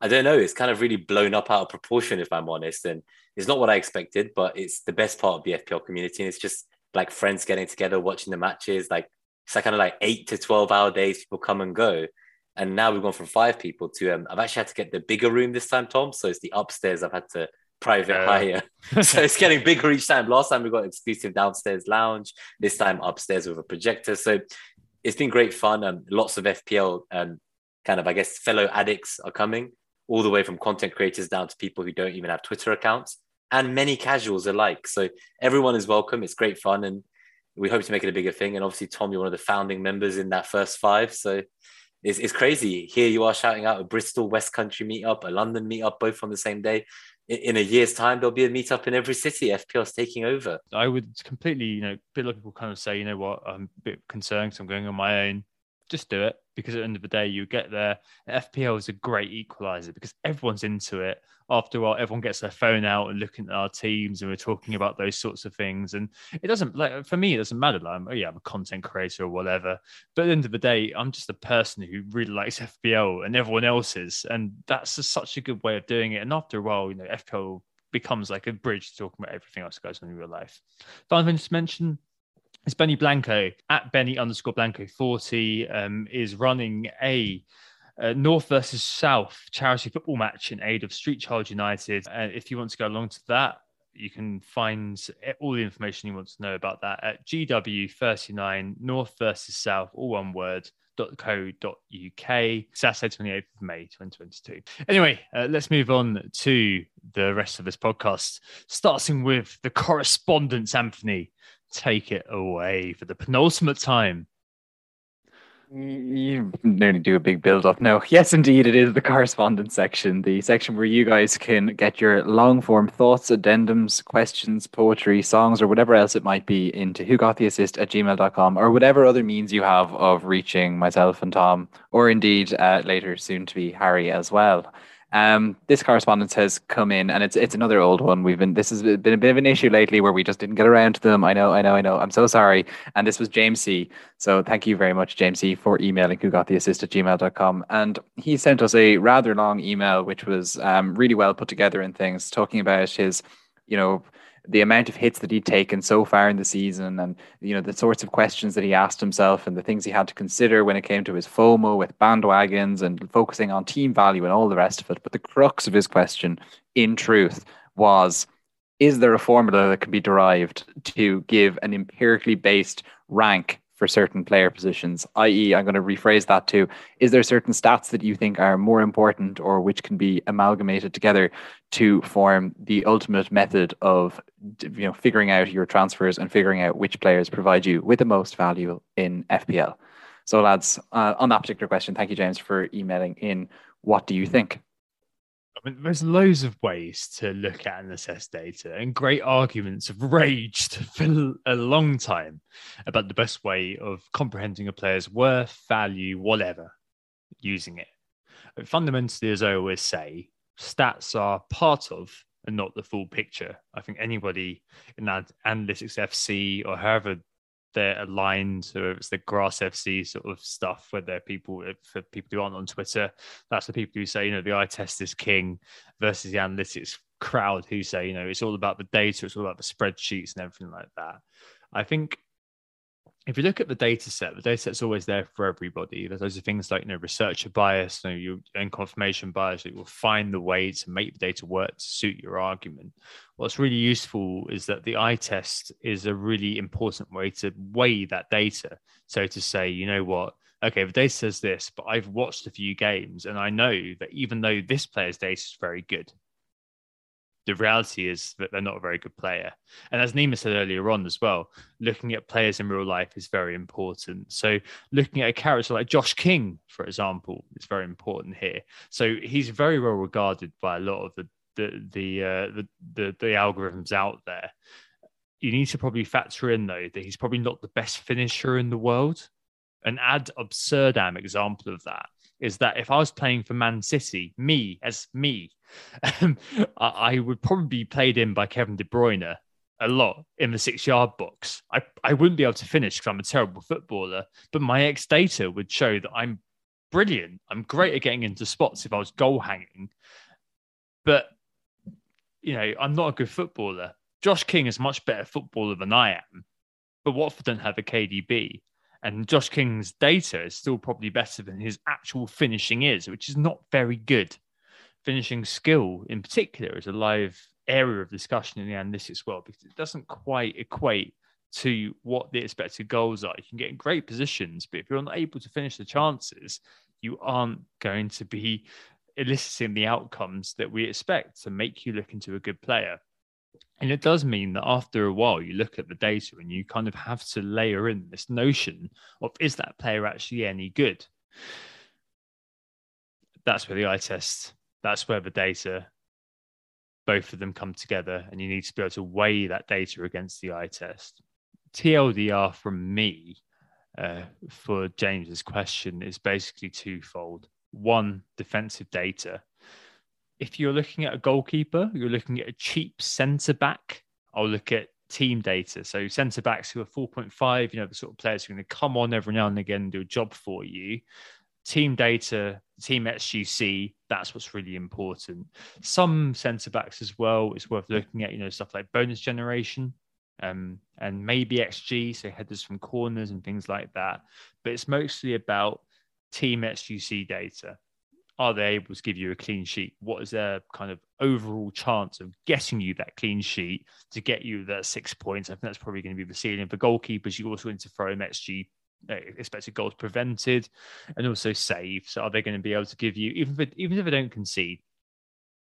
I don't know, it's kind of really blown up out of proportion, if I'm honest. And it's not what I expected, but it's the best part of the FPL community. And it's just like friends getting together, watching the matches. Like it's like kind of like eight to 12 hour days, people come and go. And now we've gone from five people to, um, I've actually had to get the bigger room this time, Tom. So it's the upstairs I've had to private hire. <laughs> so it's getting bigger each time. Last time we got exclusive downstairs lounge, this time upstairs with a projector. So it's been great fun. and um, lots of FPL um, kind of, I guess, fellow addicts are coming all the way from content creators down to people who don't even have Twitter accounts and many casuals alike. So everyone is welcome. It's great fun. And we hope to make it a bigger thing. And obviously, Tom, you're one of the founding members in that first five. So it's, it's crazy. Here you are shouting out a Bristol West Country meetup, a London meetup, both on the same day. In, a year's time, there'll be a meetup in every city. FPL's taking over. I would completely, you know, a lot of people kind of say, you know what, I'm a bit concerned because I'm going on my own just do it because at the end of the day, you get there. FPL is a great equalizer because everyone's into it. After a while, everyone gets their phone out and looking at our teams, and we're talking about those sorts of things. And it doesn't like for me, it doesn't matter. Like, I'm, oh yeah, I'm a content creator or whatever. But at the end of the day, I'm just a person who really likes FPL, and everyone else is, and that's a, such a good way of doing it. And after a while, you know, FPL becomes like a bridge to talking about everything else that goes on in real life. Final thing to mention it's Benny Blanco at Benny underscore Blanco 40 um, is running a uh, North versus South charity football match in aid of Street Child United. And uh, if you want to go along to that, you can find all the information you want to know about that at GW39 North versus South, all one word. .co.uk Saturday 28th of May 2022. Anyway, uh, let's move on to the rest of this podcast, starting with the correspondence, Anthony take it away for the penultimate time. You nearly do a big build up. No, <laughs> yes, indeed, it is the correspondence section, the section where you guys can get your long form thoughts, addendums, questions, poetry, songs, or whatever else it might be into who got the assist at gmail.com or whatever other means you have of reaching myself and Tom, or indeed uh, later soon to be Harry as well. Um, this correspondence has come in, and it's it's another old one. We've been this has been a bit of an issue lately where we just didn't get around to them. I know, I know, I know. I'm so sorry. And this was James C. So thank you very much, James C, for emailing who got the assist at gmail.com. And he sent us a rather long email, which was um, really well put together and things, talking about his, you know, the amount of hits that he'd taken so far in the season and you know the sorts of questions that he asked himself and the things he had to consider when it came to his FOMO with bandwagons and focusing on team value and all the rest of it. But the crux of his question, in truth, was is there a formula that can be derived to give an empirically based rank for certain player positions, i.e., I'm going to rephrase that to is there certain stats that you think are more important or which can be amalgamated together to form the ultimate method of you know figuring out your transfers and figuring out which players provide you with the most value in FPL. So, lads, uh, on that particular question, thank you, James, for emailing in. What do you think? I mean, there's loads of ways to look at and assess data, and great arguments have raged <laughs> for a long time about the best way of comprehending a player's worth, value, whatever, using it. But fundamentally, as I always say, stats are part of and not the full picture. I think anybody in that analytics FC or however they're aligned, or it's the grass FC sort of stuff, where they're people for people who aren't on Twitter, that's the people who say, you know, the eye test is king versus the analytics crowd who say, you know, it's all about the data, it's all about the spreadsheets and everything like that. I think if you look at the data set, the data set's always there for everybody. There's of things like you know researcher bias, you know, you and confirmation bias. You will find the way to make the data work to suit your argument. What's really useful is that the eye test is a really important way to weigh that data. So to say, you know what, okay, the data says this, but I've watched a few games and I know that even though this player's data is very good, the reality is that they're not a very good player. And as Nima said earlier on as well, looking at players in real life is very important. So looking at a character like Josh King, for example, is very important here. So he's very well regarded by a lot of the the the uh, the, the, the algorithms out there. You need to probably factor in though that he's probably not the best finisher in the world. An ad absurdam example of that is that if I was playing for Man City, me as me, <laughs> um, I, I, would probably be played in by Kevin De Bruyne a lot in the six yard box. I, I wouldn't be able to finish because I'm a terrible footballer, but my X data would show that I'm brilliant. I'm great at getting into spots if I was goal hanging. But, you know, I'm not a good footballer. Josh King is much better footballer than I am, but Watford don't have a KDB. And Josh King's data is still probably better than his actual finishing is, which is not very good. Finishing skill, in particular, is a live area of discussion in the analytics world because it doesn't quite equate to what the expected goals are. You can get in great positions, but if you're not able to finish the chances, you aren't going to be eliciting the outcomes that we expect to make you look into a good player. And it does mean that after a while, you look at the data and you kind of have to layer in this notion of is that player actually any good? That's where the eye test, that's where the data, both of them come together, and you need to be able to weigh that data against the eye test. TLDR from me uh, for James's question is basically twofold. One, defensive data if you're looking at a goalkeeper, you're looking at a cheap centre back. I'll look at team data. So centre backs who are 4.5, you know, the sort of players who are going to come on every now and again and do a job for you. Team data, team XGC, that's what's really important. Some centre backs as well it's worth looking at, you know, stuff like bonus generation um, and maybe XG, so headers from corners and things like that. But it's mostly about team XGC data are they able to give you a clean sheet? What is their kind of overall chance of getting you that clean sheet to get you that six points? I think that's probably going to be the ceiling. For goalkeepers, you also need to throw XG uh, expected goals prevented and also save. So are they going to be able to give you, even if, even if they don't concede,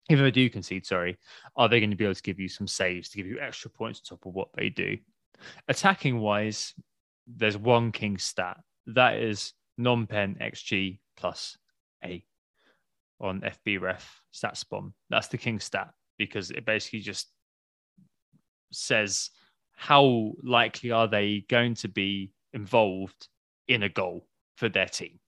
even if they do concede, sorry, are they going to be able to give you some saves to give you extra points on top of what they do? Attacking wise, there's one king stat that is non-pen XG plus a on FBref StatsBomb. That's the king stat because it basically just says how likely are they going to be involved in a goal for their team.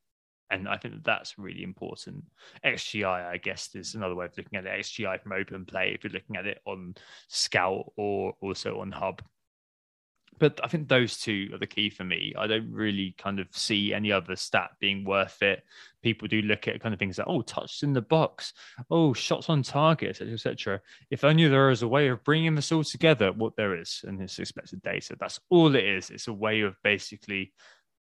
And I think that that's really important. XGI, I guess, is another way of looking at it. XGI from open play, if you're looking at it on Scout or also on Hub, but I think those two are the key for me. I don't really kind of see any other stat being worth it. People do look at kind of things like, oh, touched in the box, oh, shots on target, etc.. If only there is a way of bringing this all together, what there is in this expected data. That's all it is. It's a way of basically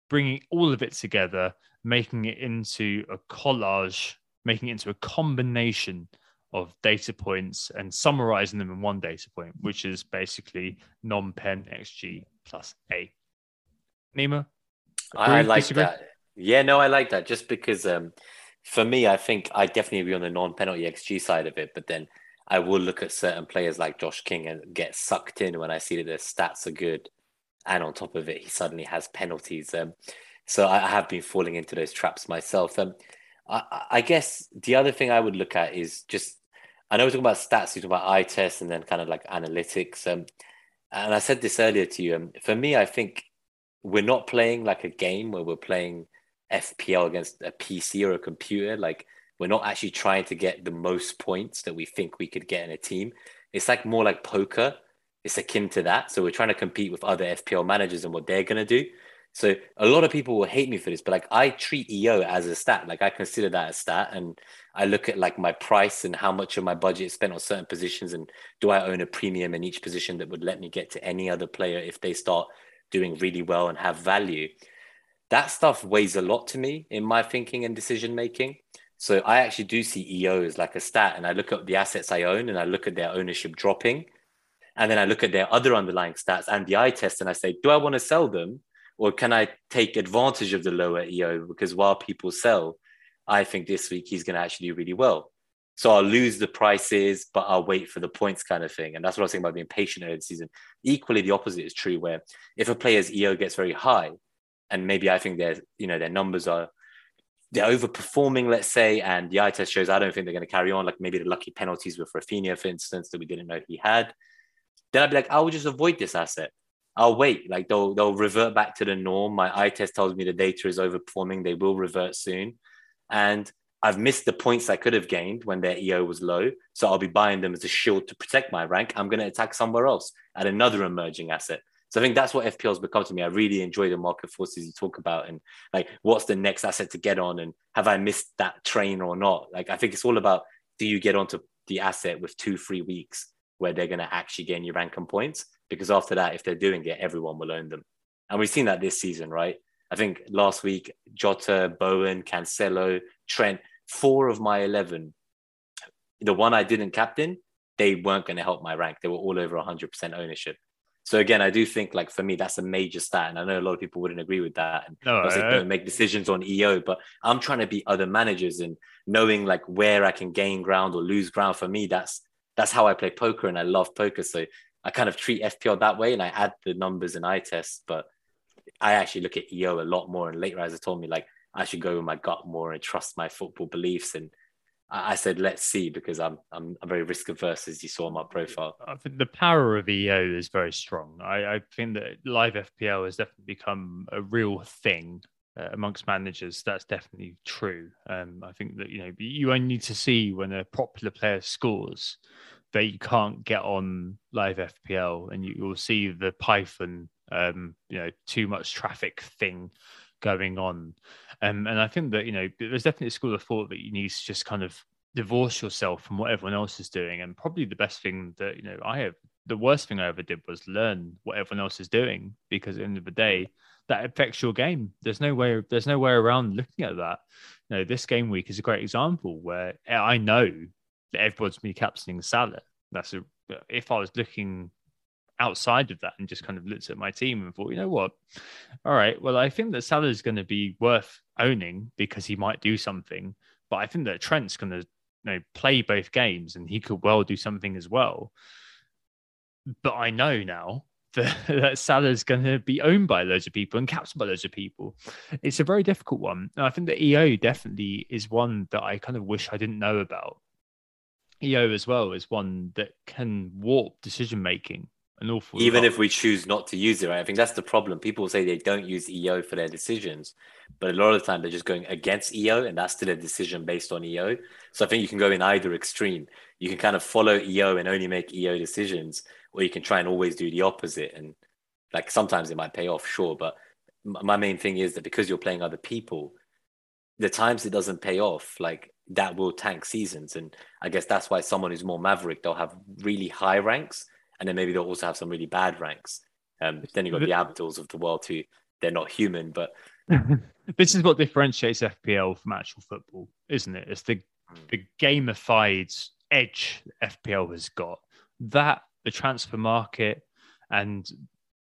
bringing all of it together, making it into a collage, making it into a combination of data points and summarizing them in one data point, which is basically non-pen XG plus A. Nima? I like disagree? that. Yeah, no, I like that just because um, for me, I think I definitely be on the non-penalty XG side of it, but then I will look at certain players like Josh King and get sucked in when I see that their stats are good. And on top of it, he suddenly has penalties. Um, so I have been falling into those traps myself. Um, I, I guess the other thing I would look at is just I know we're talking about stats, you talk about eye tests and then kind of like analytics. Um, and I said this earlier to you. Um, for me, I think we're not playing like a game where we're playing FPL against a PC or a computer. Like we're not actually trying to get the most points that we think we could get in a team. It's like more like poker. It's akin to that. So we're trying to compete with other FPL managers and what they're gonna do. So a lot of people will hate me for this, but like I treat EO as a stat. Like I consider that a stat, and I look at like my price and how much of my budget is spent on certain positions, and do I own a premium in each position that would let me get to any other player if they start doing really well and have value. That stuff weighs a lot to me in my thinking and decision making. So I actually do see EO as like a stat, and I look at the assets I own, and I look at their ownership dropping, and then I look at their other underlying stats and the eye test, and I say, do I want to sell them? Or can I take advantage of the lower EO because while people sell, I think this week he's going to actually do really well. So I'll lose the prices, but I'll wait for the points kind of thing. And that's what I was saying about being patient early season. Equally, the opposite is true, where if a player's EO gets very high, and maybe I think their you know their numbers are they're overperforming, let's say, and the eye test shows I don't think they're going to carry on. Like maybe the lucky penalties with Raphinha, for instance, that we didn't know he had. Then I'd be like, I will just avoid this asset. I'll wait. Like they'll they'll revert back to the norm. My eye test tells me the data is overperforming. They will revert soon, and I've missed the points I could have gained when their EO was low. So I'll be buying them as a shield to protect my rank. I'm going to attack somewhere else at another emerging asset. So I think that's what FPL has become to me. I really enjoy the market forces you talk about and like what's the next asset to get on and have I missed that train or not? Like I think it's all about do you get onto the asset with two, three weeks where they're going to actually gain your rank and points? Because after that, if they're doing it, everyone will own them. And we've seen that this season, right? I think last week, Jota, Bowen, Cancelo, Trent, four of my 11, the one I didn't captain, they weren't going to help my rank. They were all over 100% ownership. So again, I do think like for me, that's a major stat. And I know a lot of people wouldn't agree with that. And no, I don't make decisions on EO, but I'm trying to be other managers and knowing like where I can gain ground or lose ground for me, that's that's how I play poker and I love poker. So I kind of treat FPL that way and I add the numbers and eye tests, but I actually look at EO a lot more. And late riser told me like I should go with my gut more and trust my football beliefs. And I said, let's see, because I'm I'm, I'm very risk averse, as you saw my profile. I think the power of EO is very strong. I, I think that live FPL has definitely become a real thing uh, amongst managers. That's definitely true. Um, I think that you know you only need to see when a popular player scores that you can't get on live FPL, and you, will see the Python, um, you know, too much traffic thing going on. Um, and I think that you know, there's definitely a school of thought that you need to just kind of divorce yourself from what everyone else is doing. And probably the best thing that you know, I have the worst thing I ever did was learn what everyone else is doing because at the end of the day, that affects your game. There's no way. There's no way around looking at that. You know, this game week is a great example where I know everyone's me captaining Salah. That's a if I was looking outside of that and just kind of looked at my team and thought, you know what? All right, well, I think that Salah is going to be worth owning because he might do something, but I think that Trent's going to you know play both games and he could well do something as well. But I know now <laughs> that, that Salah's going to be owned by loads of people and captained by loads of people. It's a very difficult one. And I think that EO definitely is one that I kind of wish I didn't know about EO as well is one that can warp decision making an awful even lot. if we choose not to use it right? I think that's the problem. People say they don't use eo for their decisions but a lot of the time they're just going against eo and that's still a decision based on eo so i think you can go in either extreme. You can kind of follow eo and only make eo decisions or you can try and always do the opposite. And like sometimes it might pay off sure but my main thing is that because you're playing other people the times it doesn't pay off like that will tank seasons. And I guess that's why someone who's more maverick, they'll have really high ranks, and then maybe they'll also have some really bad ranks. Um, then you've got the Abduls of the world who they're not human, but <laughs> this is what differentiates FPL from actual football, isn't it? It's the Hmm. the gamified edge FPL has got. That the transfer market and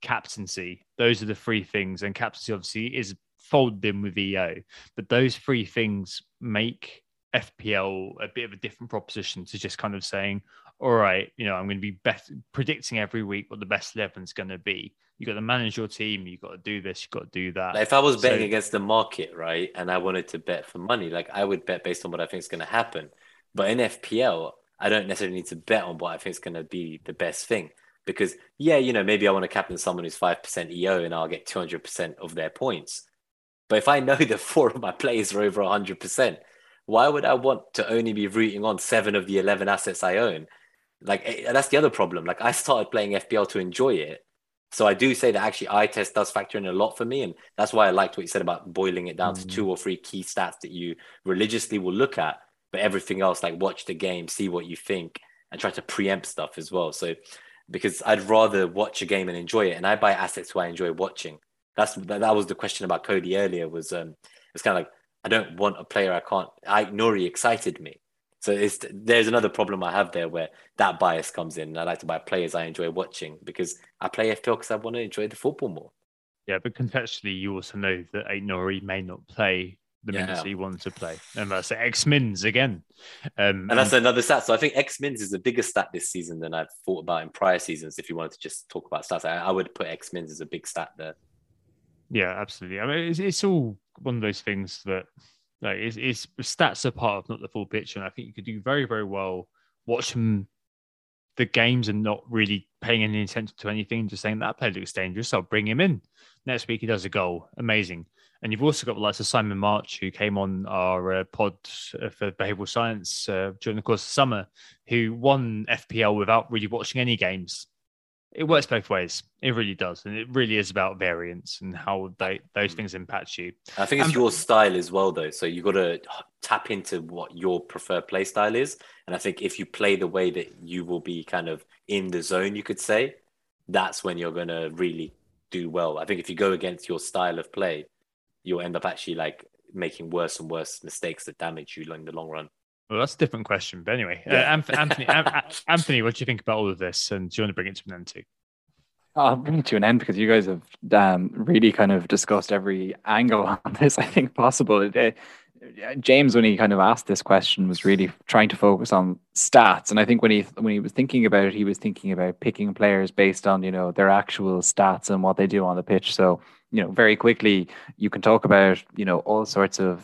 captaincy, those are the three things. And captaincy obviously is folded in with EO, but those three things make FPL a bit of a different proposition to just kind of saying, all right, you know, I'm going to be best predicting every week what the best 11 is going to be. You've got to manage your team. You've got to do this. You've got to do that. Like if I was betting So- against the market, right, and I wanted to bet for money, like I would bet based on what I think is going to happen. But in FPL, I don't necessarily need to bet on what I think is going to be the best thing because, yeah, you know, maybe I want to captain someone who's five percent EO and I'll get two hundred percent of their points. But if I know <laughs> that four of my players are over hundred percent, why would I want to only be rooting on seven of the eleven assets I own? Like eh, that's the other problem. Like I started playing FPL to enjoy it. So I do say that actually eye test does factor in a lot for me. And that's why I liked what you said about boiling it down to two or three key stats that you religiously will look at, but everything else, like watch the game, see what you think, and try to preempt stuff as well. So because I'd rather watch a game and enjoy it. And I buy assets who I enjoy watching. That's that, that was the question about Coady earlier, was um it's kind of like I don't want a player I can't Aït-Nouri excited me. So it's there's another problem I have there where that bias comes in. I like to buy players I enjoy watching because I play FPL because I want to enjoy the football more. Yeah, but contextually, you also know that Aït-Nouri may not play the Yeah. minutes he wanted to play. And that's X Mins again. Um, And that's another stat. So I think X Mins is a bigger stat this season than I've thought about in prior seasons. If you wanted to just talk about stats, I, I would put X Mins as a big stat there. Yeah, absolutely. I mean, it's, it's all one of those things that like it's, it's stats are part of not the full picture, and I think you could do very, very well watching the games and not really paying any attention to anything, just saying that player looks dangerous. I'll bring him in. Next week he does a goal, amazing. And you've also got the likes of Simon March, who came on our uh, pod uh, for behavioural science uh, during the course of summer, who won FPL without really watching any games it works both ways. It really does, and it really is about variance and how they those things impact you. I think it's Um, your style as well, though. So you've got to tap into what your preferred play style is. And I think if you play the way that you will be kind of in the zone, you could say, that's when you're going to really do well. I think if you go against your style of play, you'll end up actually like making worse and worse mistakes that damage you in the long run. Well, that's a different question, but anyway, uh, Yeah. Anth- Anthony, An- An- Anthony, what do you think about all of this? And do you want to bring it to an end too? I'll bring it to an end because you guys have um, really kind of discussed every angle <laughs> on this, I think, possible. It, uh, James, when he kind of asked this question, was really trying to focus on stats, and I think when he when he was thinking about it, he was thinking about picking players based on you know their actual stats and what they do on the pitch. So you know, very quickly, you can talk about you know all sorts of uh,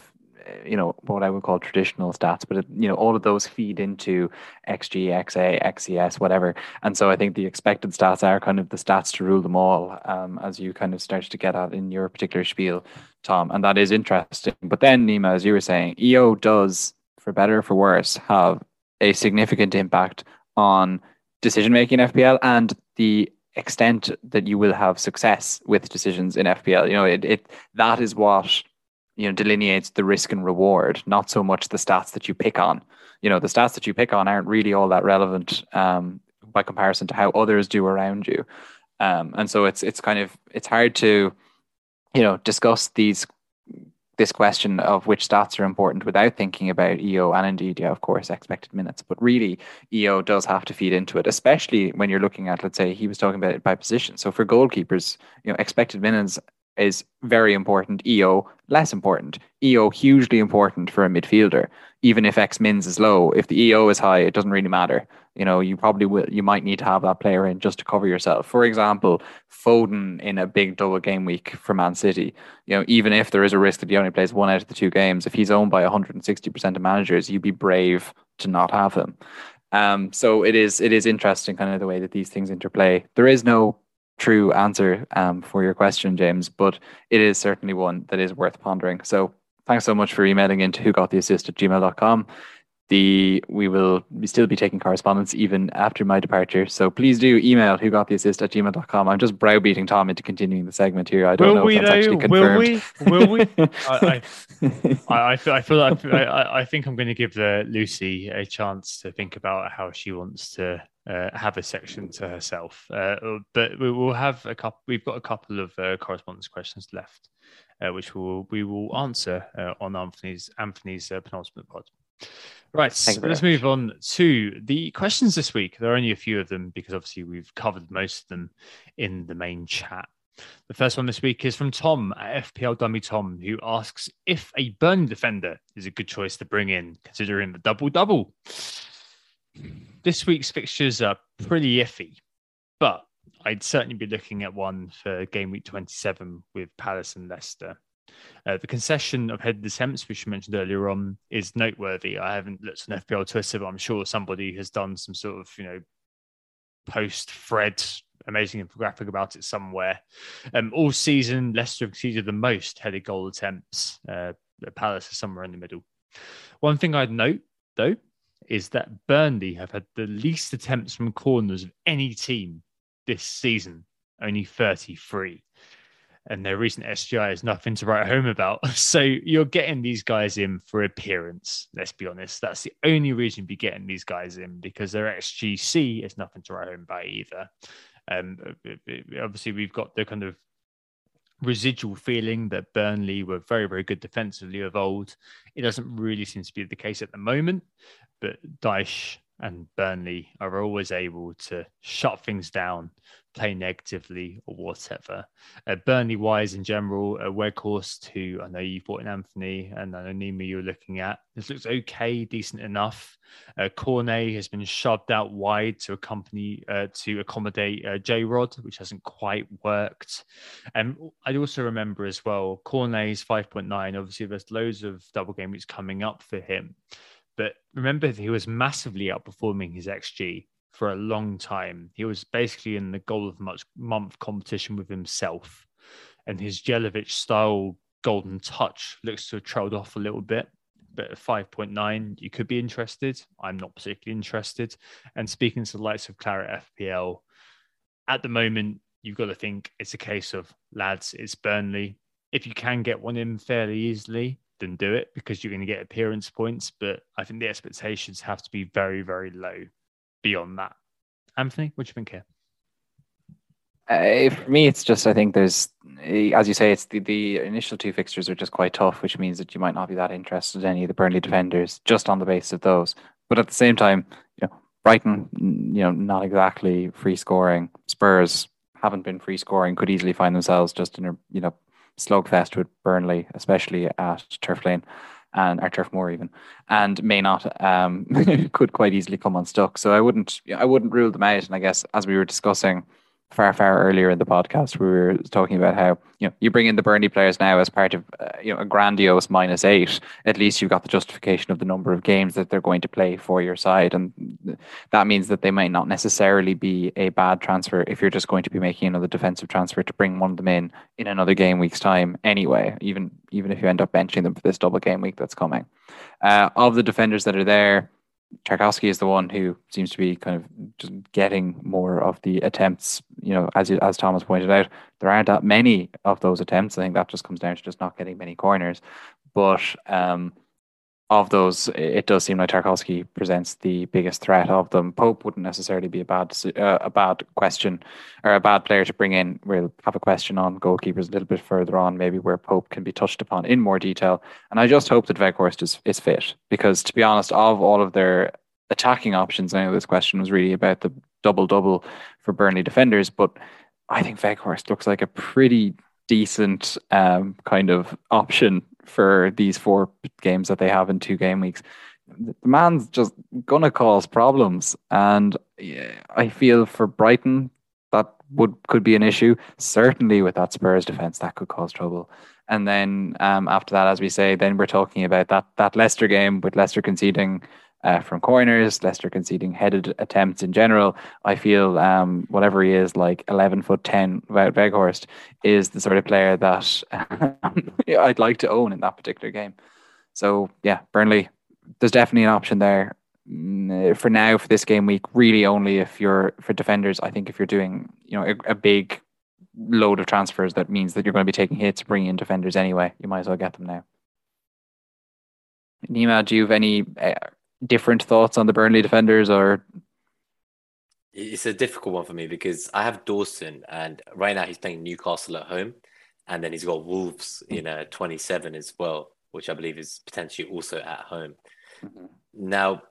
you know what I would call traditional stats, but you know all of those feed into XG, XA, XCS, whatever. And so I think the expected stats are kind of the stats to rule them all, um, as you kind of started to get at in your particular spiel, Tom. And that is interesting. But then, Nima, as you were saying, EO does, for better or for worse, have a significant impact on decision making in FPL and the extent that you will have success with decisions in FPL. You know, it, it that is what you know delineates the risk and reward, not so much the stats that you pick on. You know the stats that you pick on aren't really all that relevant um, by comparison to how others do around you. Um, and so it's it's kind of it's hard to you know discuss these this question of which stats are important without thinking about EO and indeed yeah of course expected minutes. But really EO does have to feed into it especially when you're looking at let's say he was talking about it by position. So for goalkeepers you know expected minutes is very important EO less important EO hugely important for a midfielder even if X mins is low, if the EO is high, it doesn't really matter. You know, you probably will, you might need to have that player in just to cover yourself. For example, Foden in a big double game week for Man City, you know, even if there is a risk that he only plays one out of the two games, if he's owned by 160% of managers, you'd be brave to not have him. Um, so it is, it is interesting kind of the way that these things interplay. There is no true answer um, for your question, James, but it is certainly one that is worth pondering. So thanks so much for emailing into who got the assist at gmail.com. The we will still be taking correspondence even after my departure. So please do email who got the assist at gmail.com. I'm just browbeating Tom into continuing the segment here. I don't Will know we if that's actually though? Will we? Will we? <laughs> I, I, I, feel, I feel like I, I- I think I'm going to give the Lucy a chance to think about how she wants to uh, have a section to herself. Uh, but we will have a couple. We've got a couple of uh, correspondence questions left, uh, which we will we will answer uh, on Anthony's Anthony's uh, penultimate pod. Right, Thank let's move on to the questions this week. There are only a few of them because obviously we've covered most of them in the main chat. The first one this week is from Tom at FPL Dummy Tom, who asks if a burn defender is a good choice to bring in, considering the double double. This week's fixtures are pretty iffy, but I'd certainly be looking at one for game week 27 with Palace and Leicester. Uh, the concession of headed attempts, which you mentioned earlier on, is noteworthy. I haven't looked on FPL Twitter, but I'm sure somebody has done some sort of, you know, post thread, amazing infographic about it somewhere. Um, all season, Leicester have exceeded the most headed goal attempts. Uh, Palace is somewhere in the middle. One thing I'd note, though, is that Burnley have had the least attempts from corners of any team this season, only 33 and their recent XGI is nothing to write home about. <laughs> So you're getting these guys in for appearance. Let's be honest. That's the only reason you'd be getting these guys in because their XGC is nothing to write home about either. Um, uh, uh, uh, obviously, we've got the kind of residual feeling that Burnley were very, very good defensively of old. It doesn't really seem to be the case at the moment, but Dyche and Burnley are always able to shut things down, play negatively or whatever. Uh, Burnley wise in general, uh, Weghorst, who I know you brought in Anthony and I know Nima you're looking at, this looks okay, decent enough. Uh, Cornet has been shoved out wide to accompany uh, to accommodate uh, J Rod, which hasn't quite worked. And um, I also remember as well, Cornet's 5.9. Obviously, there's loads of double game weeks coming up for him. But remember, he was massively outperforming his XG for a long time. He was basically in the goal of much month competition with himself. And his Jelavic style golden touch looks to have trailed off a little bit. But at 5.9, you could be interested. I'm not particularly interested. And speaking to the likes of Claret FPL, at the moment, you've got to think it's a case of lads, it's Burnley. If you can get one in fairly easily, then do it because you're going to get appearance points. But I think the expectations have to be very, very low beyond that. Anthony, what do you think here? Uh, for me, it's just I think there's, as you say, it's the, the initial two fixtures are just quite tough, which means that you might not be that interested in any of the Burnley defenders just on the basis of those. But at the same time, you know, Brighton, you know, not exactly free scoring. Spurs haven't been free scoring, could easily find themselves just in a you know slugfest with Burnley, especially at Turf Lane and or Turf Moor even, and may not um, <laughs> could quite easily come unstuck. So I wouldn't I wouldn't rule them out. And I guess as we were discussing far far earlier in the podcast we were talking about how you know you bring in the Burnley players now as part of uh, you know a grandiose minus eight. At least you've got the justification of the number of games that they're going to play for your side. And that means that they might not necessarily be a bad transfer if you're just going to be making another defensive transfer to bring one of them in in another game week's time anyway even even if you end up benching them for this double game week that's coming. Uh, of the defenders that are there Tarkowski is the one who seems to be kind of just getting more of the attempts. You know, as you, as Thomas pointed out, there aren't that many of those attempts. I think that just comes down to just not getting many corners. But um, of those, it does seem like Tarkowski presents the biggest threat of them. Pope wouldn't necessarily be a bad uh, a bad question or a bad player to bring in. We'll have a question on goalkeepers a little bit further on, maybe where Pope can be touched upon in more detail. And I just hope that Weghorst is, is fit because, to be honest, of all of their attacking options, I know this question was really about the double double for Burnley defenders, but I think Weghorst looks like a pretty decent um, kind of option for these four games that they have in two game weeks. The man's just gonna cause problems, and I feel for Brighton that would could be an issue. Certainly with that Spurs defense, that could cause trouble. And then um, after that, as we say, then we're talking about that that Leicester game with Leicester conceding uh, from corners, Leicester conceding headed attempts in general. I feel um, whatever he is, like 11 foot 10, Weghorst, is the sort of player that <laughs> I'd like to own in that particular game. So, yeah, Burnley, there's definitely an option there. Mm, for now, for this game week, really only if you're for defenders. I think if you're doing, you know, a, a big load of transfers, that means that you're going to be taking hits, bringing in defenders anyway. You might as well get them now. Nima, do you have any uh, different thoughts on the Burnley defenders or? It's a difficult one for me because I have Dawson, and right now he's playing Newcastle at home, and then he's got Wolves in a 27 as well, which I believe is potentially also at home. Mm-hmm. Now,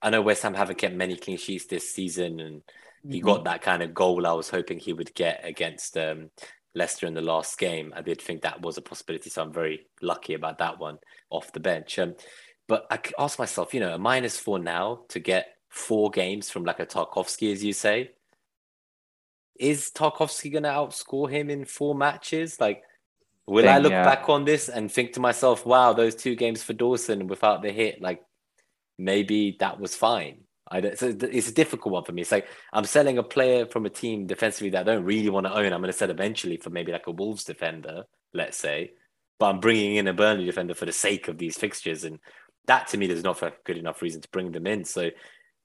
I know West Ham haven't kept many clean sheets this season, and he mm-hmm. got that kind of goal I was hoping he would get against um, Leicester in the last game. I did think that was a possibility, so I'm very lucky about that one off the bench. Um, but I ask myself, you know, a minus four now to get four games from like a Tarkowski, as you say. is Tarkowski going to outscore him in four matches? Like, will Thing, I look yeah. back on this and think to myself, wow, those two games for Dawson without the hit, like maybe that was fine. I don't, so it's a difficult one for me. It's like I'm selling a player from a team defensively that I don't really want to own. I'm going to sell eventually for maybe like a Wolves defender, let's say, but I'm bringing in a Burnley defender for the sake of these fixtures, and that to me there's not a good enough reason to bring them in. So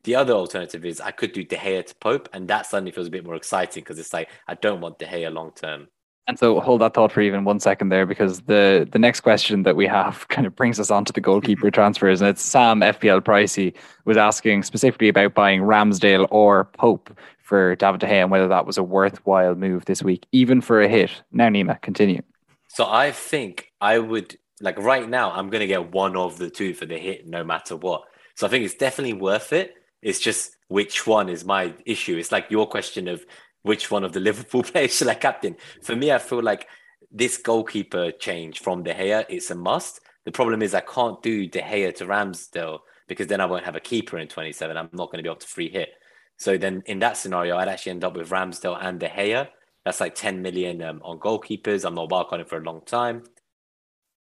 the other alternative is I could do De Gea to Pope, and that suddenly feels a bit more exciting because it's like I don't want De Gea long term. And so hold that thought for even one second there, because the the next question that we have <laughs> kind of brings us on to the goalkeeper <laughs> transfers, and it's Sam FPL Pricey was asking specifically about buying Ramsdale or Pope for David De Gea and whether that was a worthwhile move this week, even for a hit. Now, Nima, continue. So I think I would like right now. I'm going to get one of the two for the hit, no matter what. So I think it's definitely worth it. It's just which one is my issue. It's like your question of which one of the <laughs> Liverpool players should I captain. For me, I feel like this goalkeeper change from De Gea it's a must. The problem is I can't do De Gea to Ramsdale because then I won't have a keeper in 27. I'm not going to be able to free hit. So then in that scenario, I'd actually end up with Ramsdale and De Gea. That's like 10 million um, on goalkeepers. I'm not wildcarding for a long time.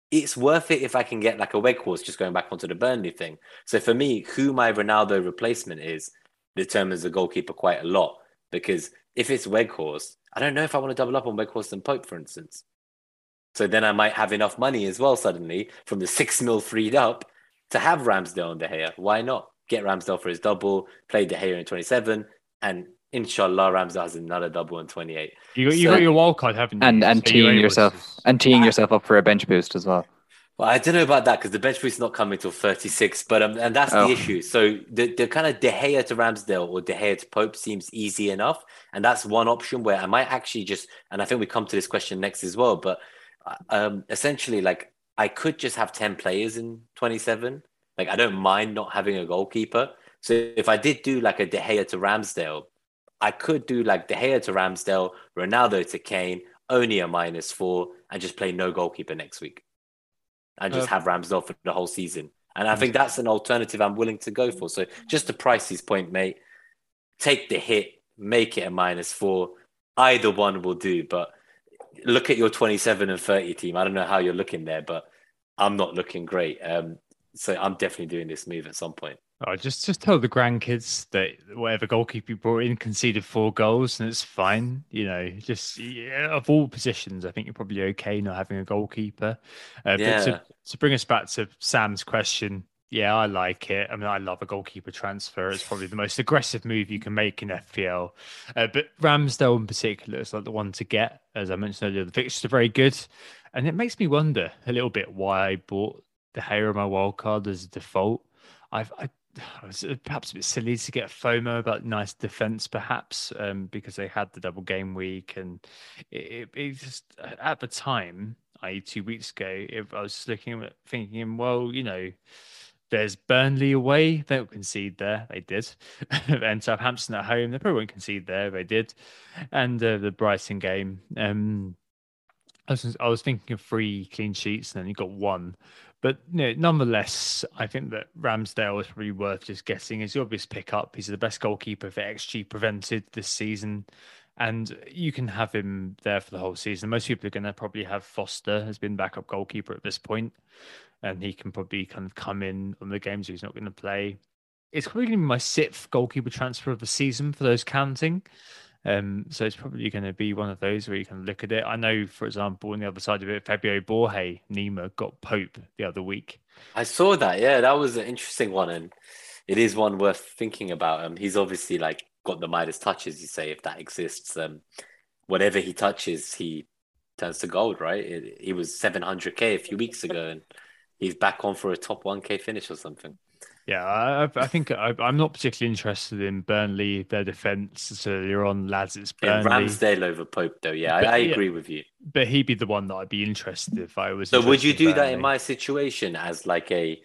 It's worth it if I can get like a Weghorst, just going back onto the Burnley thing. So for me, who my Ronaldo replacement is determines the goalkeeper quite a lot. Because if it's Weghorst, I don't know if I want to double up on Weghorst and Pope, for instance. So then I might have enough money as well suddenly from the six mil freed up to have Ramsdale and De Gea. Why not get Ramsdale for his double, play De Gea in 27, and inshallah Ramsdale has another double in 28. You got, you So- got your wild card, haven't you? And and So teeing able yourself to- and teeing yourself up for a bench boost as well. Well, I don't know about that because the bench boost's not coming till 36, but um, and that's Oh. the issue. So the, the kind of De Gea to Ramsdale or De Gea to Pope seems easy enough, and that's one option where I might actually just, and I think we come to this question next as well, but uh, um, essentially, like I could just have 10 players in 27. Like I don't mind not having a goalkeeper. So if I did do like a De Gea to Ramsdale, I could do like De Gea to Ramsdale, Ronaldo to Kane, only a minus four, and just play no goalkeeper next week and just Uh, have Ramsdale for the whole season. And I think that's an alternative I'm willing to go for. So just to Pricey's point, mate, take the hit, make it a minus four. Either one will do. But look at your 27 and 30 team. I don't know how you're looking there, but I'm not looking great. Um, so I'm definitely doing this move at some point. Oh, just just tell the grandkids that whatever goalkeeper you brought in conceded four goals and it's fine. You know, just yeah, of all positions, I think you're probably okay not having a goalkeeper. Uh, But to, to bring us back to Sam's question, yeah, I like it. I mean, I love a goalkeeper transfer. It's probably the most aggressive move you can make in FPL. Uh, but Ramsdale in particular is like the one to get. As I mentioned earlier, the fixtures are very good. And it makes me wonder a little bit why I bought De Gea on my wild card as a default. I've, I was perhaps a bit silly to get FOMO about nice defense, perhaps, um, because they had the double game week, and it, it, it just at the time, i.e., two weeks ago, if I was just looking at thinking, well, you know, there's Burnley away, they don't concede there, they did, <laughs> and Southampton at home, they probably won't concede there, they did, and uh, the Brighton game. Um, I was, I was thinking of three clean sheets, and then you got one. But no, nonetheless, I think that Ramsdale is probably worth just getting. He's the obvious pickup. He's the best goalkeeper for XG prevented this season. And you can have him there for the whole season. Most people are going to probably have Foster as been backup goalkeeper at this point, and he can probably kind of come in on the games he's not going to play. It's probably going to be my sixth goalkeeper transfer of the season for those counting. Um, so it's probably going to be one of those where you can look at it. I know, for example, on the other side of it, Fabio Borges, Nima got Pope the other week. I saw that. Yeah, that was an interesting one, and it is one worth thinking about. Um, he's obviously like got the Midas touches, you say, if that exists. Um, whatever he touches, he turns to gold, right? He was 700k a few weeks ago, and he's back on for a top 1k finish or something. Yeah, I, I think I, I'm not particularly interested in Burnley, their defence. So you're on lads, it's Yeah, Burnley. Ramsdale over Pope, though. Yeah, But, I, I yeah. agree with you. But he'd be the one that I'd be interested if I was. So would you do that in my situation as like a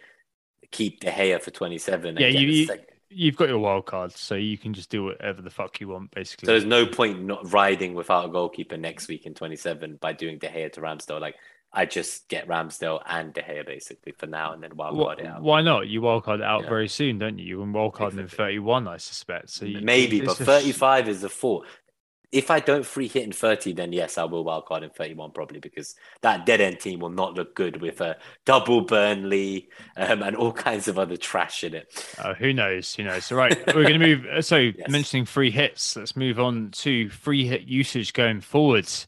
keep De Gea for 27? Yeah, you, you, you've got your wild card, so you can just do whatever the fuck you want, basically. So there's no point not riding without a goalkeeper next week in 27 by doing De Gea to Ramsdale. Like I just get Ramsdale and De Gea basically for now, and then wild Wh- card it out. Why not? You wildcard it out Yeah. very soon, don't you? You can wildcard in 31, I suspect. So you, Maybe, but just- 35 is the thought. if I don't free hit in 30, then yes, I will wildcard in 31 probably because that dead end team will not look good with a double Burnley um, and all <laughs> kinds of other trash in it. Uh, who knows? Who knows? So, right, we're going to move. <laughs> So, Yes. mentioning free hits, let's move on to free hit usage going forwards.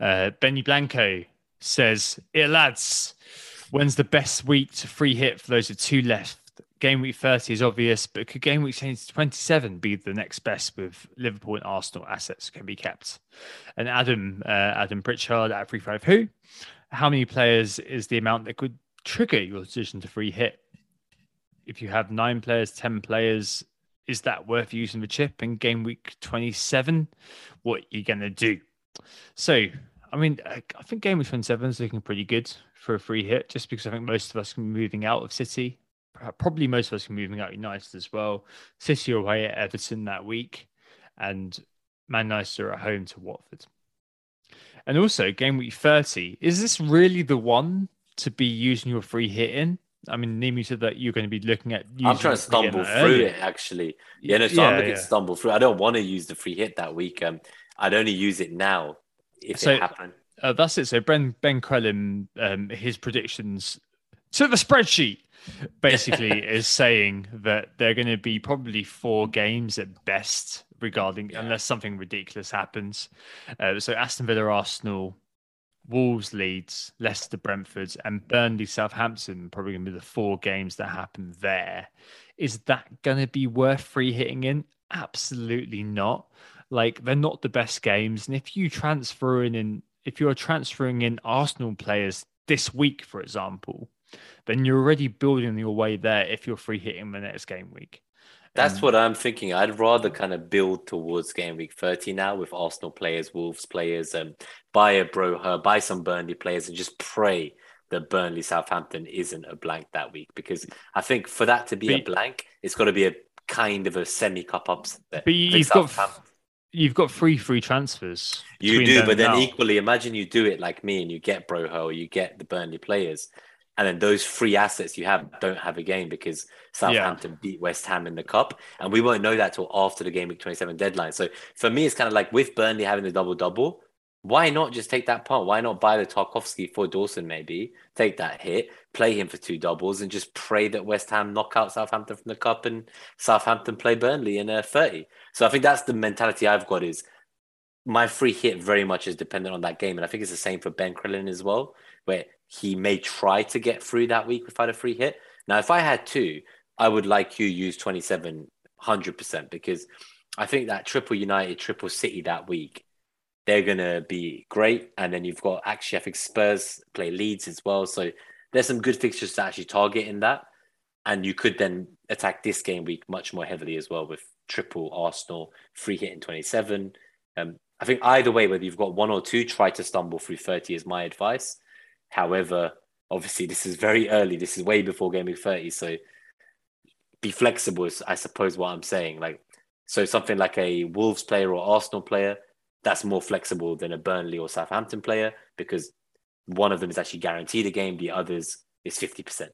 Uh, Benny Blanco says, "Yeah, lads, when's the best week to free hit for those with two left? Game week 30 is obvious, but could game week change to 27 be the next best with Liverpool and Arsenal assets can be kept? And Adam, uh, Adam Pritchard at Free Five Who, how many players is the amount that could trigger your decision to free hit? If you have nine players, 10 players, is that worth using the chip in game week 27? What are you going to do? So, I mean, I I think game week 27 is looking pretty good for a free hit, just because I think most of us can be moving out of City. Probably most of us can be moving out United as well. City are away at Everton that week, and Man United are at home to Watford. And also, game week 30, is this really the one to be using your free hit in? I mean, you said that you're going to be looking at. I'm trying to your free hit stumble through it actually. Yeah, no, so I'm looking to stumble through. I don't want to use the free hit that week. Um, I'd only use it now if So- it happened. Uh, that's it. So Ben Ben Crellin, um, his predictions to the spreadsheet basically <laughs> is saying that there are going to be probably four games at best regarding Yeah. unless something ridiculous happens. Uh, so Aston Villa, Arsenal, Wolves, Leeds, Leicester, Brentford, and Burnley, Southampton probably going to be the four games that happen there. Is that going to be worth free hitting in? Absolutely not. Like they're not the best games, and if you transfer in, if you're transferring in Arsenal players this week, for example, then you're already building your way there. If you're free hitting the next game week, That's Um, what I'm thinking. I'd rather kind of build towards game week 30 now with Arsenal players, Wolves players, and buy a Broja, buy some Burnley players, and just pray that Burnley Southampton isn't a blank that week. Because I think for that to be a blank, it's got to be a kind of a semi cup upset. but you've got Southampton- you've got free free transfers. You do, but then now. equally, imagine you do it like me and you get Broja or you get the Burnley players, and then those free assets you have don't have a game because Southampton beat West Ham in the cup, and we won't know that till after the game week twenty seven deadline. So for me, it's kind of like with Burnley having the double double. Why not just take that punt? Why not buy the Tarkowski for Dawson? Maybe take that hit, play him for two doubles, and just pray that West Ham knock out Southampton from the cup and Southampton play Burnley in a thirty. So I think that's the mentality I've got is my free hit very much is dependent on that game. And I think it's the same for Ben Crellin as well, where he may try to get through that week without a free hit. Now, if I had two, I would like you use 27 100% because I think that triple United, triple City that week, they're going to be great. And then you've got actually, I think Spurs play Leeds as well. So there's some good fixtures to actually target in that. And you could then attack this game week much more heavily as well with triple Arsenal, free hit in 27. Um, I think either way, whether you've got one or two, try to stumble through 30 is my advice. However, obviously, this is very early. This is way before game week 30. So be flexible, is, I suppose, what I'm saying. Like, so something like a Wolves player or Arsenal player, that's more flexible than a Burnley or Southampton player because one of them is actually guaranteed a game, the others is 50%.